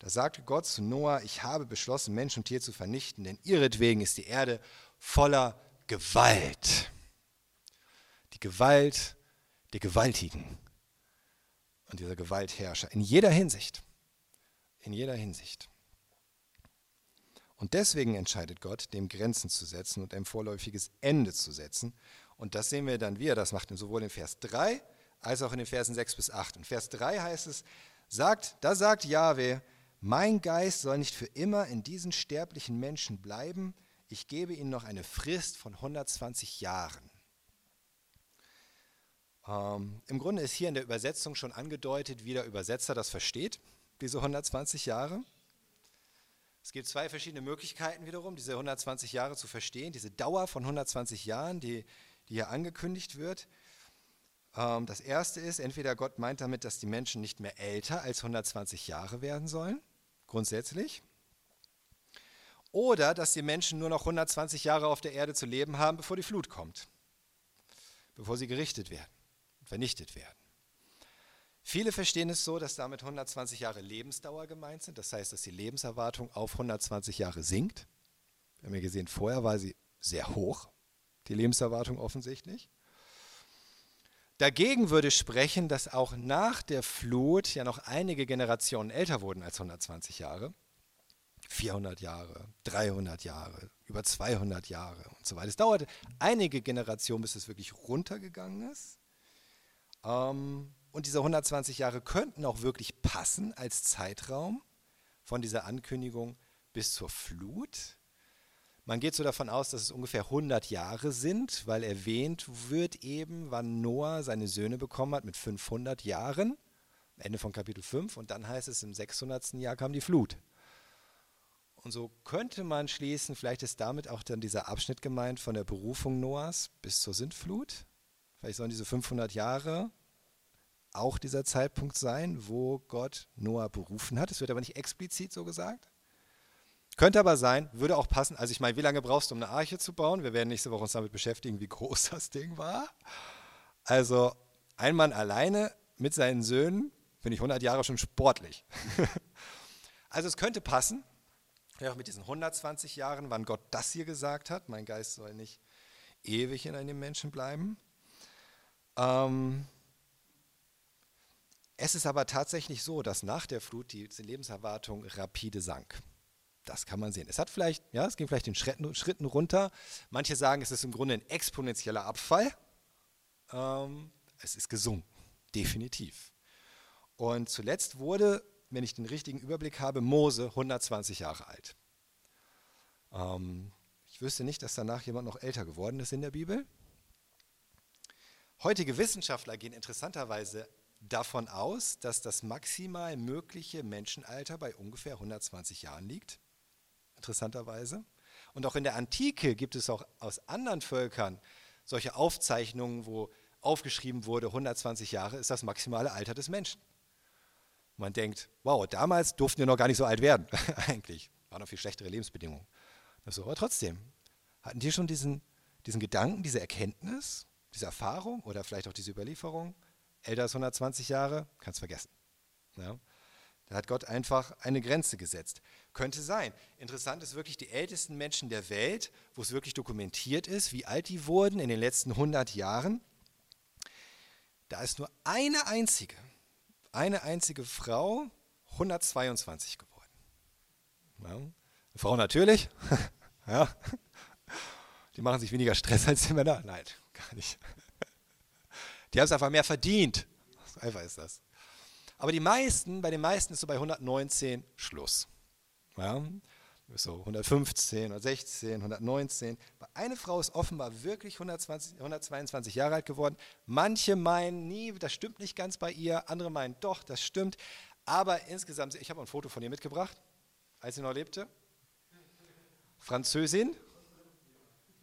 Da sagte Gott zu Noah, ich habe beschlossen, Mensch und Tier zu vernichten, denn ihretwegen ist die Erde voller Gewalt. Die Gewalt der Gewaltigen und dieser Gewaltherrscher in jeder Hinsicht. In jeder Hinsicht. Und deswegen entscheidet Gott, dem Grenzen zu setzen und ein vorläufiges Ende zu setzen. Und das sehen wir dann, wie er das macht, sowohl in Vers 3 als auch in den Versen 6 bis 8. In Vers 3 heißt es, sagt, da sagt Jahwe, mein Geist soll nicht für immer in diesen sterblichen Menschen bleiben. Ich gebe ihnen noch eine Frist von 120 Jahren. Ähm, Im Grunde ist hier in der Übersetzung schon angedeutet, wie der Übersetzer das versteht, diese 120 Jahre. Es gibt zwei verschiedene Möglichkeiten wiederum, diese 120 Jahre zu verstehen, diese Dauer von 120 Jahren, die, die hier angekündigt wird. Ähm, das erste ist, entweder Gott meint damit, dass die Menschen nicht mehr älter als 120 Jahre werden sollen grundsätzlich. Oder dass die Menschen nur noch 120 Jahre auf der Erde zu leben haben, bevor die Flut kommt, bevor sie gerichtet werden, vernichtet werden. Viele verstehen es so, dass damit 120 Jahre Lebensdauer gemeint sind. Das heißt, dass die Lebenserwartung auf 120 Jahre sinkt. Wir haben ja gesehen, vorher war sie sehr hoch, die Lebenserwartung offensichtlich. Dagegen würde sprechen, dass auch nach der Flut ja noch einige Generationen älter wurden als 120 Jahre. 400 Jahre, 300 Jahre, über 200 Jahre und so weiter. Es dauerte einige Generationen, bis es wirklich runtergegangen ist. Ähm, und diese 120 Jahre könnten auch wirklich passen als Zeitraum von dieser Ankündigung bis zur Flut. Man geht so davon aus, dass es ungefähr 100 Jahre sind, weil erwähnt wird eben, wann Noah seine Söhne bekommen hat mit 500 Jahren, Ende von Kapitel 5, und dann heißt es, im 600. Jahr kam die Flut. Und so könnte man schließen, vielleicht ist damit auch dann dieser Abschnitt gemeint von der Berufung Noahs bis zur Sintflut. Vielleicht sollen diese 500 Jahre auch dieser Zeitpunkt sein, wo Gott Noah berufen hat. Es wird aber nicht explizit so gesagt. Könnte aber sein, würde auch passen. Also ich meine, wie lange brauchst du, um eine Arche zu bauen? Wir werden nächste Woche uns damit beschäftigen, wie groß das Ding war. Also ein Mann alleine mit seinen Söhnen, finde ich 100 Jahre schon sportlich. also es könnte passen, auch mit diesen 120 Jahren, wann Gott das hier gesagt hat. Mein Geist soll nicht ewig in einem Menschen bleiben. Ähm, es ist aber tatsächlich so, dass nach der Flut die Lebenserwartung rapide sank. Das kann man sehen. Es hat vielleicht, ja, es ging vielleicht in Schritten, Schritten runter. Manche sagen, es ist im Grunde ein exponentieller Abfall. Ähm, es ist gesunken, definitiv. Und zuletzt wurde, wenn ich den richtigen Überblick habe, Mose 120 Jahre alt. Ähm, ich wüsste nicht, dass danach jemand noch älter geworden ist in der Bibel. Heutige Wissenschaftler gehen interessanterweise davon aus, dass das maximal mögliche Menschenalter bei ungefähr 120 Jahren liegt. Interessanterweise. Und auch in der Antike gibt es auch aus anderen Völkern solche Aufzeichnungen, wo aufgeschrieben wurde, 120 Jahre ist das maximale Alter des Menschen. Man denkt, wow, damals durften wir noch gar nicht so alt werden, eigentlich. Waren noch viel schlechtere Lebensbedingungen. So, aber trotzdem, hatten die schon diesen, diesen Gedanken, diese Erkenntnis, diese Erfahrung oder vielleicht auch diese Überlieferung? älter als 120 Jahre, kannst vergessen. Ja? Da hat Gott einfach eine Grenze gesetzt. Könnte sein. Interessant ist wirklich die ältesten Menschen der Welt, wo es wirklich dokumentiert ist, wie alt die wurden in den letzten 100 Jahren. Da ist nur eine einzige, eine einzige Frau 122 geworden. Ja. Frau natürlich. ja. Die machen sich weniger Stress als die Männer. Nein, gar nicht. Die haben es einfach mehr verdient. So einfach ist das. Aber die meisten, bei den meisten ist so bei 119 Schluss. Ja, so 115, 116, 119. Eine Frau ist offenbar wirklich 120, 122 Jahre alt geworden. Manche meinen, nie, das stimmt nicht ganz bei ihr. Andere meinen, doch, das stimmt. Aber insgesamt, ich habe ein Foto von ihr mitgebracht, als sie noch lebte. Französin.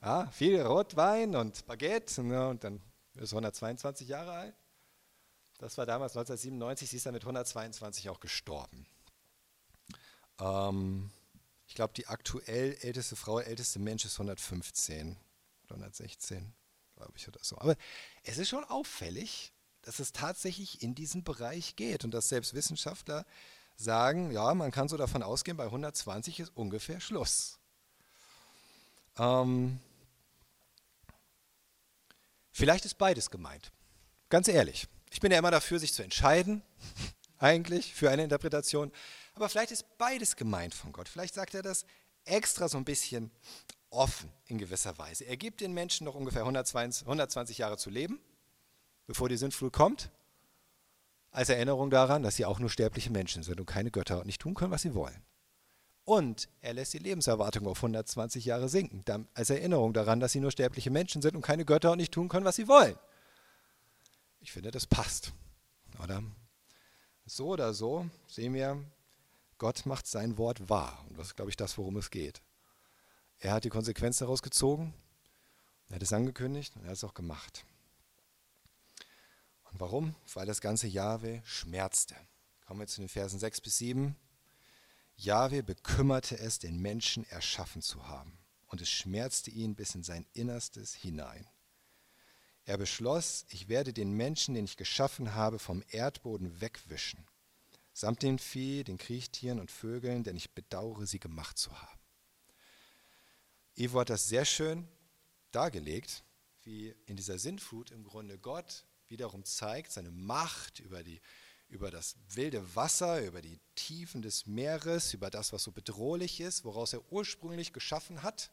Ja, viel Rotwein und Baguette. Ne, und dann ist 122 Jahre alt. Das war damals 1997, sie ist dann mit 122 auch gestorben. Ähm, ich glaube, die aktuell älteste Frau, älteste Mensch ist 115 oder 116, glaube ich, oder so. Aber es ist schon auffällig, dass es tatsächlich in diesen Bereich geht und dass selbst Wissenschaftler sagen, ja, man kann so davon ausgehen, bei 120 ist ungefähr Schluss. Ähm, Vielleicht ist beides gemeint. Ganz ehrlich. Ich bin ja immer dafür, sich zu entscheiden, eigentlich, für eine Interpretation. Aber vielleicht ist beides gemeint von Gott. Vielleicht sagt er das extra so ein bisschen offen in gewisser Weise. Er gibt den Menschen noch ungefähr 120, 120 Jahre zu leben, bevor die Sintflut kommt, als Erinnerung daran, dass sie auch nur sterbliche Menschen sind und keine Götter und nicht tun können, was sie wollen. Und er lässt die Lebenserwartung auf 120 Jahre sinken, als Erinnerung daran, dass sie nur sterbliche Menschen sind und keine Götter und nicht tun können, was sie wollen. Ich finde, das passt. Oder? So oder so sehen wir, Gott macht sein Wort wahr. Und das ist, glaube ich, das, worum es geht. Er hat die Konsequenz daraus gezogen, er hat es angekündigt und er hat es auch gemacht. Und warum? Weil das ganze Jahwe schmerzte. Kommen wir zu den Versen 6 bis 7. Jahwe bekümmerte es, den Menschen erschaffen zu haben, und es schmerzte ihn bis in sein Innerstes hinein. Er beschloss, ich werde den Menschen, den ich geschaffen habe, vom Erdboden wegwischen, samt dem Vieh, den Kriechtieren und Vögeln, denn ich bedauere, sie gemacht zu haben. Ivo hat das sehr schön dargelegt, wie in dieser Sintflut im Grunde Gott wiederum zeigt, seine Macht über die über das wilde Wasser, über die Tiefen des Meeres, über das, was so bedrohlich ist, woraus er ursprünglich geschaffen hat,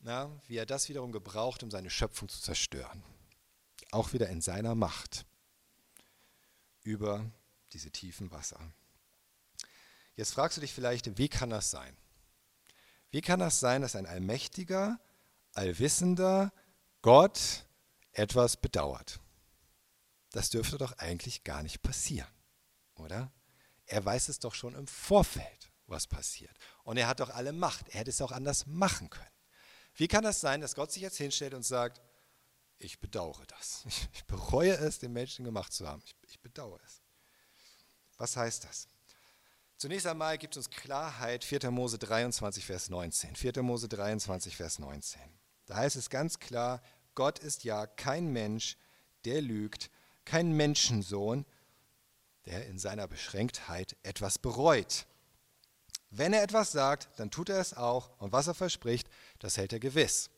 na, wie er das wiederum gebraucht, um seine Schöpfung zu zerstören. Auch wieder in seiner Macht über diese tiefen Wasser. Jetzt fragst du dich vielleicht, wie kann das sein? Wie kann das sein, dass ein allmächtiger, allwissender Gott etwas bedauert? Das dürfte doch eigentlich gar nicht passieren, oder? Er weiß es doch schon im Vorfeld, was passiert. Und er hat doch alle Macht. Er hätte es auch anders machen können. Wie kann das sein, dass Gott sich jetzt hinstellt und sagt, ich bedauere das. Ich, bereue es, den Menschen gemacht zu haben. Ich, ich bedauere es. Was heißt das? Zunächst einmal gibt es uns Klarheit, 4. Mose 23, Vers 19. 4. Mose 23, Vers 19. Da heißt es ganz klar, Gott ist ja kein Mensch, der lügt, kein Menschensohn, der in seiner Beschränktheit etwas bereut. Wenn er etwas sagt, dann tut er es auch und was er verspricht, das hält er gewiss.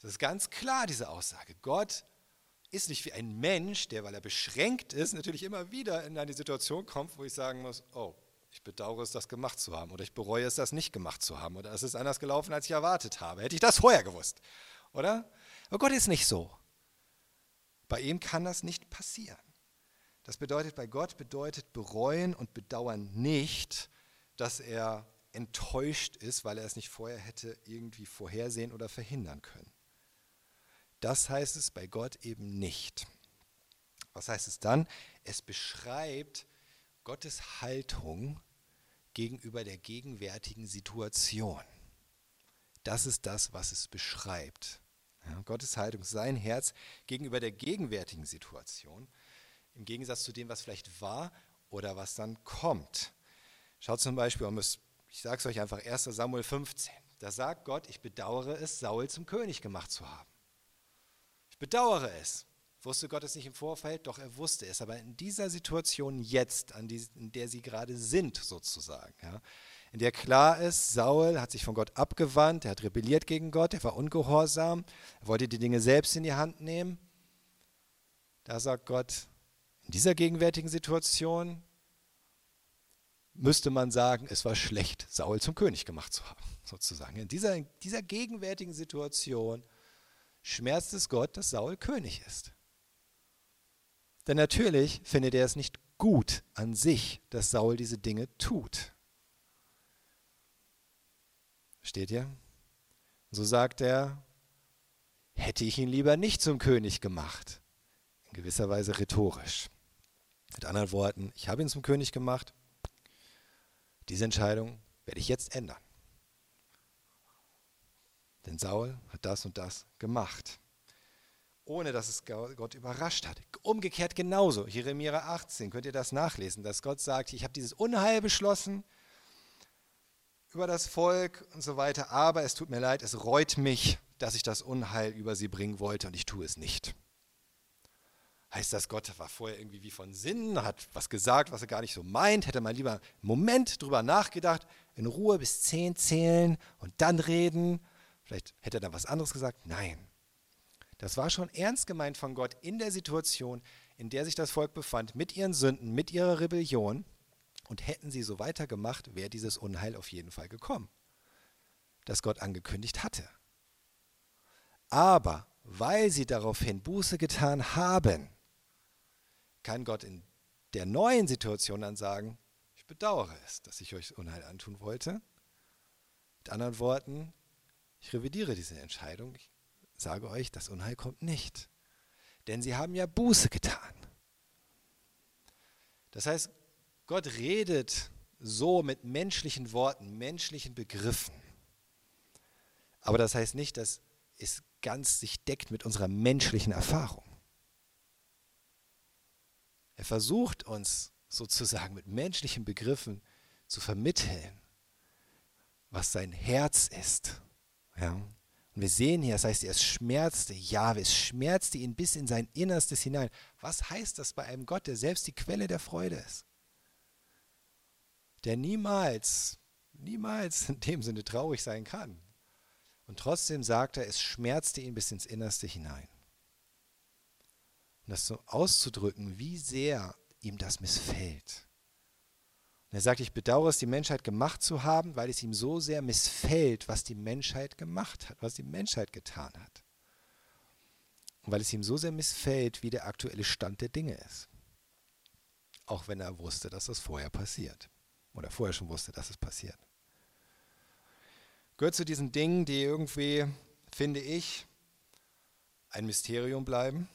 Das ist ganz klar, diese Aussage. Gott ist nicht wie ein Mensch, der, weil er beschränkt ist, natürlich immer wieder in eine Situation kommt, wo ich sagen muss, oh, ich bedauere es, das gemacht zu haben oder ich bereue es, das nicht gemacht zu haben oder es ist anders gelaufen, als ich erwartet habe. Hätte ich das vorher gewusst, oder? Aber Gott ist nicht so. Bei ihm kann das nicht passieren. Das bedeutet, bei Gott bedeutet bereuen und bedauern nicht, dass er enttäuscht ist, weil er es nicht vorher hätte irgendwie vorhersehen oder verhindern können. Das heißt es bei Gott eben nicht. Was heißt es dann? Es beschreibt Gottes Haltung gegenüber der gegenwärtigen Situation. Das ist das, was es beschreibt. Ja, Gottes Haltung, sein Herz gegenüber der gegenwärtigen Situation, im Gegensatz zu dem, was vielleicht war oder was dann kommt. Schaut zum Beispiel, ich sage es euch einfach, 1 Samuel 15. Da sagt Gott, ich bedauere es, Saul zum König gemacht zu haben. Ich bedauere es. Wusste Gott es nicht im Vorfeld? Doch er wusste es. Aber in dieser Situation jetzt, die, in der sie gerade sind, sozusagen, ja, in der klar ist, Saul hat sich von Gott abgewandt, er hat rebelliert gegen Gott, er war ungehorsam, er wollte die Dinge selbst in die Hand nehmen. Da sagt Gott, in dieser gegenwärtigen Situation müsste man sagen, es war schlecht, Saul zum König gemacht zu haben, sozusagen. In dieser, in dieser gegenwärtigen Situation schmerzt es Gott, dass Saul König ist. Denn natürlich findet er es nicht gut an sich, dass Saul diese Dinge tut. Versteht ihr? So sagt er, hätte ich ihn lieber nicht zum König gemacht. In gewisser Weise rhetorisch. Mit anderen Worten, ich habe ihn zum König gemacht. Diese Entscheidung werde ich jetzt ändern. Denn Saul hat das und das gemacht ohne dass es Gott überrascht hat. Umgekehrt genauso. Jeremia 18, könnt ihr das nachlesen, dass Gott sagt, ich habe dieses Unheil beschlossen über das Volk und so weiter, aber es tut mir leid, es reut mich, dass ich das Unheil über sie bringen wollte und ich tue es nicht. Heißt das, Gott war vorher irgendwie wie von Sinnen, hat was gesagt, was er gar nicht so meint, hätte man lieber einen Moment drüber nachgedacht, in Ruhe bis zehn zählen und dann reden. Vielleicht hätte er dann was anderes gesagt. Nein, das war schon ernst gemeint von Gott in der Situation, in der sich das Volk befand, mit ihren Sünden, mit ihrer Rebellion. Und hätten sie so weitergemacht, wäre dieses Unheil auf jeden Fall gekommen, das Gott angekündigt hatte. Aber weil sie daraufhin Buße getan haben, kann Gott in der neuen Situation dann sagen, ich bedauere es, dass ich euch Unheil antun wollte. Mit anderen Worten, ich revidiere diese Entscheidung, ich sage euch, das Unheil kommt nicht. Denn sie haben ja Buße getan. Das heißt, Gott redet so mit menschlichen Worten, menschlichen Begriffen. Aber das heißt nicht, dass es ganz sich deckt mit unserer menschlichen Erfahrung. Er versucht uns sozusagen mit menschlichen Begriffen zu vermitteln, was sein Herz ist. Ja? Und wir sehen hier, das heißt, es schmerzte Jahwe, es schmerzte ihn bis in sein Innerstes hinein. Was heißt das bei einem Gott, der selbst die Quelle der Freude ist? Der niemals, niemals in dem Sinne traurig sein kann. Und trotzdem sagt er, es schmerzte ihn bis ins Innerste hinein. Und das so auszudrücken, wie sehr ihm das missfällt. Und er sagt, ich bedauere es, die Menschheit gemacht zu haben, weil es ihm so sehr missfällt, was die Menschheit gemacht hat, was die Menschheit getan hat. Und weil es ihm so sehr missfällt, wie der aktuelle Stand der Dinge ist. Auch wenn er wusste, dass das vorher passiert. Oder vorher schon wusste, dass es passiert. Gehört zu diesen Dingen, die irgendwie, finde ich, ein Mysterium bleiben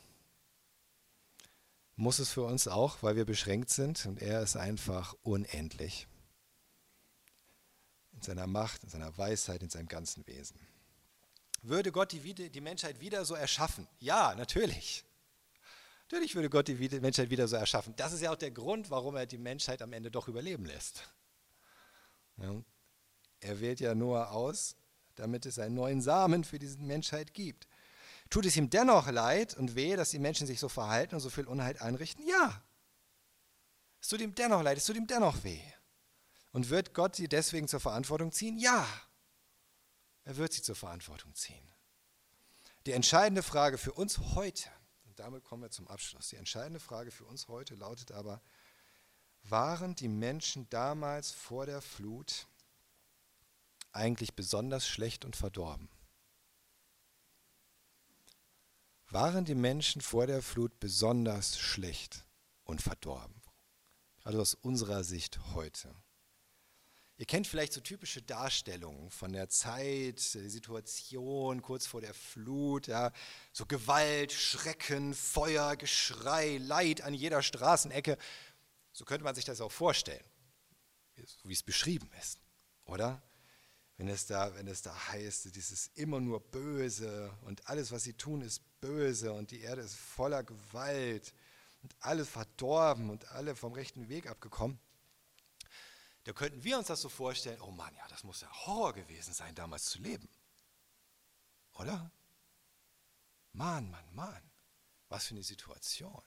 muss es für uns auch, weil wir beschränkt sind und er ist einfach unendlich. In seiner Macht, in seiner Weisheit, in seinem ganzen Wesen. Würde Gott die, die Menschheit wieder so erschaffen? Ja, natürlich. Natürlich würde Gott die Menschheit wieder so erschaffen. Das ist ja auch der Grund, warum er die Menschheit am Ende doch überleben lässt. Ja, er wählt ja Noah aus, damit es einen neuen Samen für diese Menschheit gibt. Tut es ihm dennoch leid und weh, dass die Menschen sich so verhalten und so viel Unheil einrichten? Ja. Es tut ihm dennoch leid, es tut ihm dennoch weh. Und wird Gott sie deswegen zur Verantwortung ziehen? Ja. Er wird sie zur Verantwortung ziehen. Die entscheidende Frage für uns heute, und damit kommen wir zum Abschluss, die entscheidende Frage für uns heute lautet aber, waren die Menschen damals vor der Flut eigentlich besonders schlecht und verdorben? waren die Menschen vor der Flut besonders schlecht und verdorben. Also aus unserer Sicht heute. Ihr kennt vielleicht so typische Darstellungen von der Zeit, der Situation kurz vor der Flut, ja, so Gewalt, Schrecken, Feuer, Geschrei, Leid an jeder Straßenecke. So könnte man sich das auch vorstellen, so wie es beschrieben ist, oder? wenn es da, wenn es da heißt, dieses immer nur Böse und alles, was sie tun, ist böse und die Erde ist voller Gewalt und alle verdorben und alle vom rechten Weg abgekommen, da könnten wir uns das so vorstellen, oh Mann, ja, das muss ja Horror gewesen sein, damals zu leben. Oder? Mann, Mann, Mann, was für eine Situation.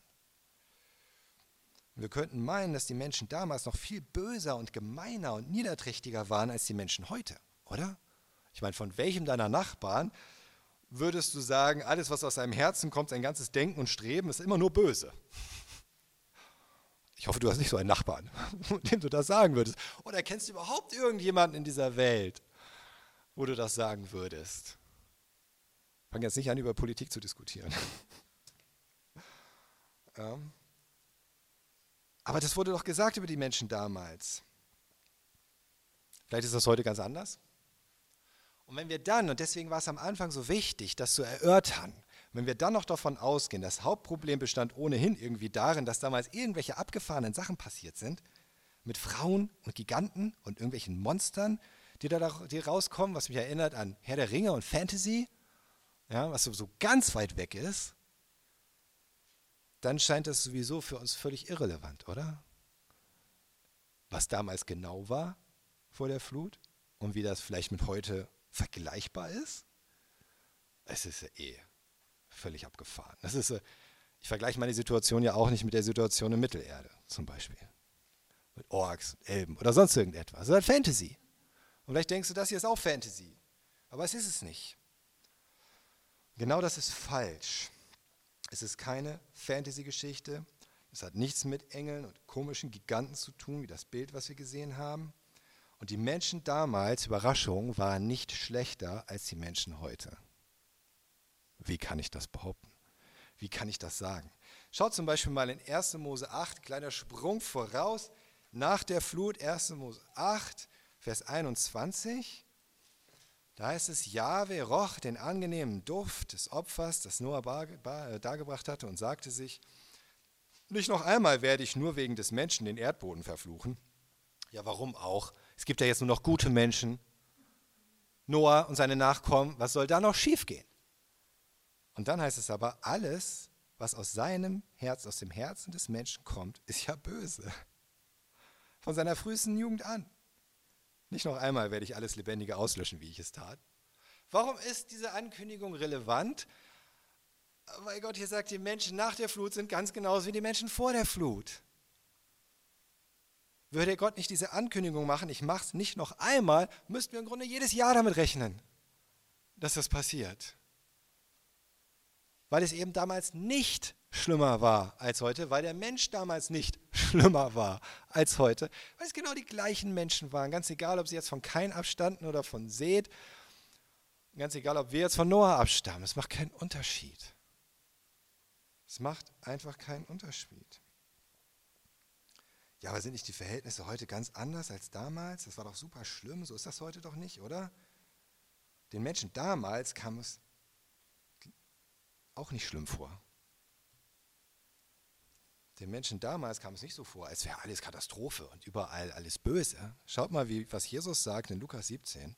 wir könnten meinen, dass die Menschen damals noch viel böser und gemeiner und niederträchtiger waren als die Menschen heute. Oder? Ich meine, von welchem deiner Nachbarn würdest du sagen, alles, was aus seinem Herzen kommt, sein ganzes Denken und Streben, ist immer nur böse? Ich hoffe, du hast nicht so einen Nachbarn, dem du das sagen würdest. Oder kennst du überhaupt irgendjemanden in dieser Welt, wo du das sagen würdest? Fang jetzt nicht an, über Politik zu diskutieren. ja. Aber das wurde doch gesagt über die Menschen damals. Vielleicht ist das heute ganz anders. Und wenn wir dann, und deswegen war es am Anfang so wichtig, das zu erörtern, wenn wir dann noch davon ausgehen, das Hauptproblem bestand ohnehin irgendwie darin, dass damals irgendwelche abgefahrenen Sachen passiert sind, mit Frauen und Giganten und irgendwelchen Monstern, die da die rauskommen, was mich erinnert an Herr der Ringe und Fantasy, ja, was so ganz weit weg ist, dann scheint das sowieso für uns völlig irrelevant, oder? Was damals genau war vor der Flut und wie das vielleicht mit heute vergleichbar ist, es ist ja eh völlig abgefahren. Das ist, äh, ich vergleiche meine Situation ja auch nicht mit der Situation in Mittelerde zum Beispiel. Mit Orks, Elben oder sonst irgendetwas. Das ist halt Fantasy. Und vielleicht denkst du, das hier ist auch Fantasy. Aber es ist es nicht. Genau das ist falsch. Es ist keine Fantasy-Geschichte. Es hat nichts mit Engeln und komischen Giganten zu tun, wie das Bild, was wir gesehen haben. Und die Menschen damals, Überraschung, waren nicht schlechter als die Menschen heute. Wie kann ich das behaupten? Wie kann ich das sagen? Schaut zum Beispiel mal in 1. Mose 8, kleiner Sprung voraus, nach der Flut, 1. Mose 8, Vers 21. Da heißt es, Jahwe roch den angenehmen Duft des Opfers, das Noah äh, dargebracht hatte, und sagte sich, nicht noch einmal werde ich nur wegen des Menschen den Erdboden verfluchen. Ja, warum auch? es gibt ja jetzt nur noch gute Menschen. Noah und seine Nachkommen, was soll da noch schiefgehen? Und dann heißt es aber, alles, was aus seinem Herz, aus dem Herzen des Menschen kommt, ist ja böse. Von seiner frühesten Jugend an. Nicht noch einmal werde ich alles Lebendige auslöschen, wie ich es tat. Warum ist diese Ankündigung relevant? Weil Gott hier sagt, die Menschen nach der Flut sind ganz genauso wie die Menschen vor der Flut. Würde Gott nicht diese Ankündigung machen, ich mache es nicht noch einmal, müssten wir im Grunde jedes Jahr damit rechnen, dass das passiert. Weil es eben damals nicht schlimmer war als heute, weil der Mensch damals nicht schlimmer war als heute, weil es genau die gleichen Menschen waren, ganz egal, ob sie jetzt von Kain abstanden oder von Seth, ganz egal, ob wir jetzt von Noah abstammen, es macht keinen Unterschied. Es macht einfach keinen Unterschied. Ja, aber sind nicht die Verhältnisse heute ganz anders als damals? Das war doch super schlimm, so ist das heute doch nicht, oder? Den Menschen damals kam es auch nicht schlimm vor. Den Menschen damals kam es nicht so vor, als wäre alles Katastrophe und überall alles böse. Schaut mal, wie, was Jesus sagt in Lukas 17.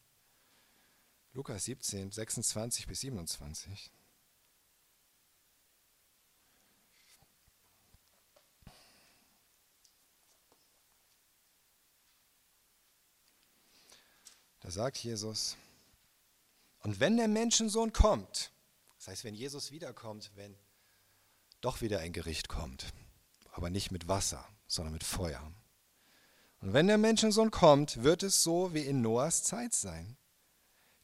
Lukas 17, 26 bis 27. Da sagt Jesus, und wenn der Menschensohn kommt, das heißt, wenn Jesus wiederkommt, wenn doch wieder ein Gericht kommt, aber nicht mit Wasser, sondern mit Feuer. Und wenn der Menschensohn kommt, wird es so wie in Noahs Zeit sein.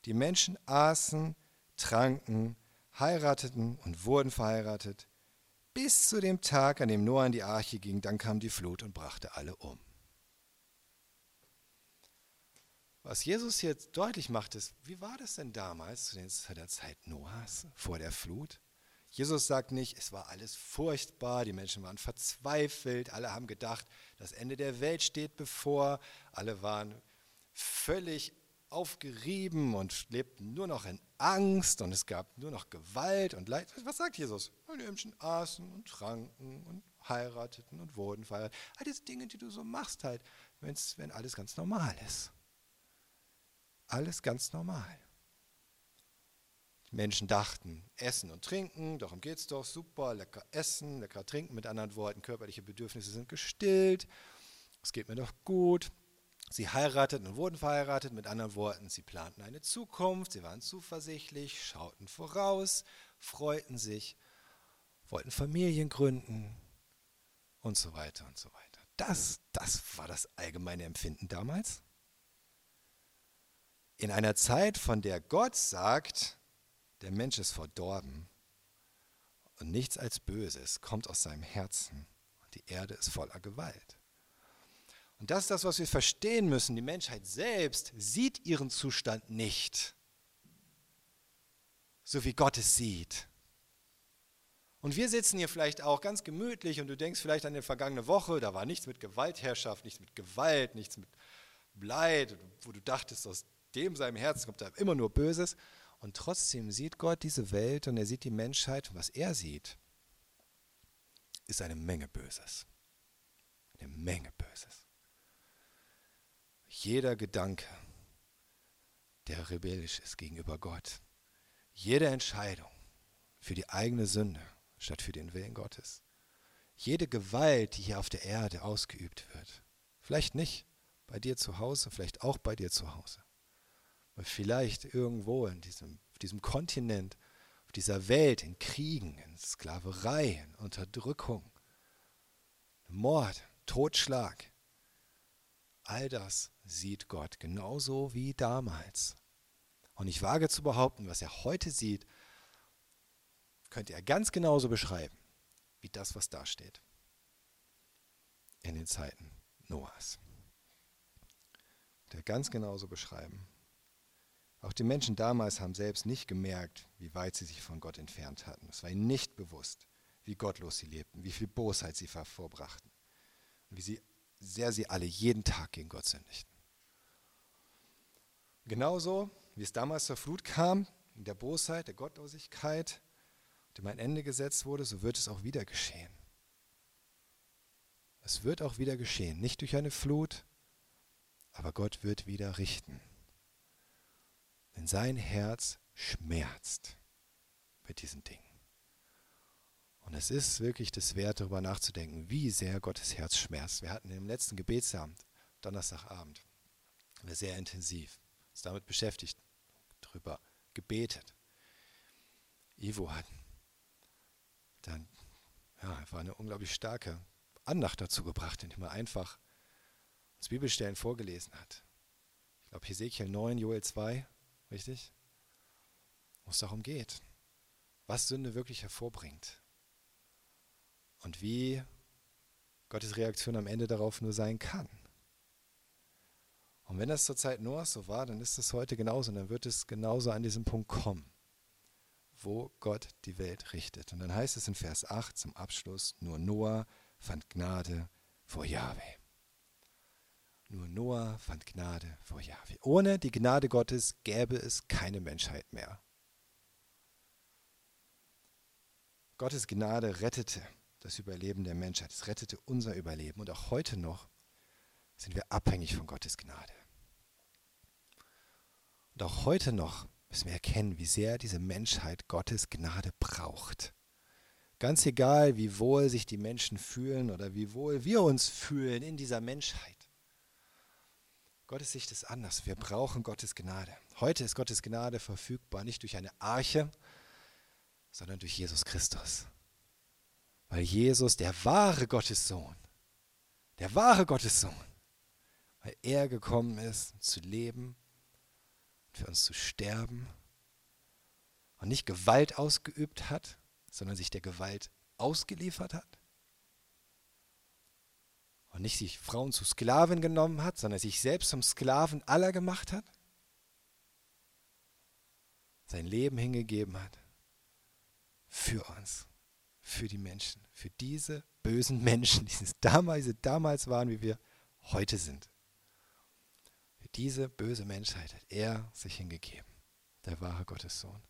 Die Menschen aßen, tranken, heirateten und wurden verheiratet, bis zu dem Tag, an dem Noah in die Arche ging, dann kam die Flut und brachte alle um. Was Jesus jetzt deutlich macht, ist, wie war das denn damals zu der Zeit Noahs vor der Flut? Jesus sagt nicht, es war alles furchtbar, die Menschen waren verzweifelt, alle haben gedacht, das Ende der Welt steht bevor, alle waren völlig aufgerieben und lebten nur noch in Angst und es gab nur noch Gewalt und Leid. Was sagt Jesus? Die Menschen aßen und tranken und heirateten und wurden verheiratet. All diese Dinge, die du so machst halt, wenn alles ganz normal ist. Alles ganz normal. Menschen dachten, essen und trinken, darum geht es doch, super, lecker essen, lecker trinken, mit anderen Worten, körperliche Bedürfnisse sind gestillt, es geht mir doch gut. Sie heirateten und wurden verheiratet, mit anderen Worten, sie planten eine Zukunft, sie waren zuversichtlich, schauten voraus, freuten sich, wollten Familien gründen und so weiter und so weiter. Das, das war das allgemeine Empfinden damals. In einer Zeit, von der Gott sagt, der Mensch ist verdorben und nichts als Böses kommt aus seinem Herzen. Und die Erde ist voller Gewalt. Und das ist das, was wir verstehen müssen. Die Menschheit selbst sieht ihren Zustand nicht, so wie Gott es sieht. Und wir sitzen hier vielleicht auch ganz gemütlich und du denkst vielleicht an die vergangene Woche, da war nichts mit Gewaltherrschaft, nichts mit Gewalt, nichts mit Leid, wo du dachtest, aus dem seinem Herzen kommt da immer nur Böses. Und trotzdem sieht Gott diese Welt und er sieht die Menschheit und was er sieht, ist eine Menge Böses. Eine Menge Böses. Jeder Gedanke, der rebellisch ist gegenüber Gott, jede Entscheidung für die eigene Sünde statt für den Willen Gottes, jede Gewalt, die hier auf der Erde ausgeübt wird, vielleicht nicht bei dir zu Hause, vielleicht auch bei dir zu Hause, vielleicht irgendwo in diesem, auf diesem Kontinent, auf dieser Welt, in Kriegen, in Sklaverei, in Unterdrückung, Mord, Totschlag. All das sieht Gott genauso wie damals. Und ich wage zu behaupten, was er heute sieht, könnte er ganz genauso beschreiben, wie das, was da steht. In den Zeiten Noahs. Der ganz genauso beschreiben. Auch die Menschen damals haben selbst nicht gemerkt, wie weit sie sich von Gott entfernt hatten. Es war ihnen nicht bewusst, wie gottlos sie lebten, wie viel Bosheit sie vorbrachten und wie sehr sie alle jeden Tag gegen Gott sündigten. Genauso wie es damals zur Flut kam, in der Bosheit, der Gottlosigkeit, dem ein Ende gesetzt wurde, so wird es auch wieder geschehen. Es wird auch wieder geschehen, nicht durch eine Flut, aber Gott wird wieder richten. Denn sein Herz schmerzt mit diesen Dingen. Und es ist wirklich das wert, darüber nachzudenken, wie sehr Gottes Herz schmerzt. Wir hatten im letzten Gebetsabend, Donnerstagabend, sehr intensiv uns damit beschäftigt, darüber gebetet. Ivo hat dann, ja, war eine unglaublich starke Andacht dazu gebracht, indem er einfach uns Bibelstellen vorgelesen hat. Ich glaube, Hesekiel 9, Joel 2, Richtig? Wo es darum geht, was Sünde wirklich hervorbringt. und wie Gottes Reaktion am Ende darauf nur sein kann. Und wenn das zur Zeit Noahs so war, dann ist es heute genauso und dann wird es genauso an diesem Punkt kommen, wo Gott die Welt richtet. Und dann heißt es in Vers 8 zum Abschluss, nur Noah fand Gnade vor Jahwe. Nur Noah fand Gnade vor Jahwe. Ohne die Gnade Gottes gäbe es keine Menschheit mehr. Gottes Gnade rettete das Überleben der Menschheit. Es rettete unser Überleben. Und auch heute noch sind wir abhängig von Gottes Gnade. Und auch heute noch müssen wir erkennen, wie sehr diese Menschheit Gottes Gnade braucht. Ganz egal, wie wohl sich die Menschen fühlen oder wie wohl wir uns fühlen in dieser Menschheit. Gottes Sicht ist anders. Wir brauchen Gottes Gnade. Heute ist Gottes Gnade verfügbar nicht durch eine Arche, sondern durch Jesus Christus. Weil Jesus, der wahre Gottes Sohn, der wahre Gottes Sohn, weil er gekommen ist, zu leben, für uns zu sterben und nicht Gewalt ausgeübt hat, sondern sich der Gewalt ausgeliefert hat und nicht sich Frauen zu Sklaven genommen hat, sondern sich selbst zum Sklaven aller gemacht hat, sein Leben hingegeben hat. Für uns, für die Menschen, für diese bösen Menschen, die damals, damals waren, wie wir heute sind. Diese böse Menschheit hat er sich hingegeben, der wahre Gottes Sohn.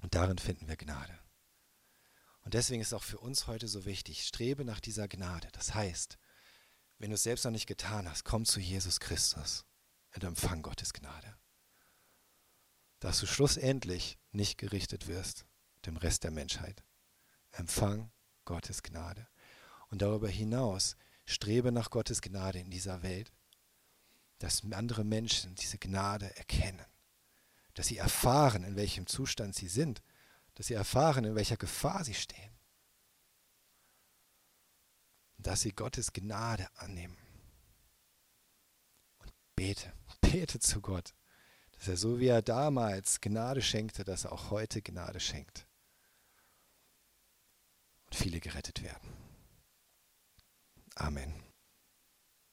Und darin finden wir Gnade. Und deswegen ist auch für uns heute so wichtig, strebe nach dieser Gnade. Das heißt, wenn du es selbst noch nicht getan hast, komm zu Jesus Christus und empfang Gottes Gnade. Dass du schlussendlich nicht gerichtet wirst, dem Rest der Menschheit. Empfang Gottes Gnade. Und darüber hinaus strebe nach Gottes Gnade in dieser Welt dass andere Menschen diese Gnade erkennen, dass sie erfahren, in welchem Zustand sie sind, dass sie erfahren, in welcher Gefahr sie stehen, und dass sie Gottes Gnade annehmen. Und bete, bete zu Gott, dass er so wie er damals Gnade schenkte, dass er auch heute Gnade schenkt und viele gerettet werden. Amen.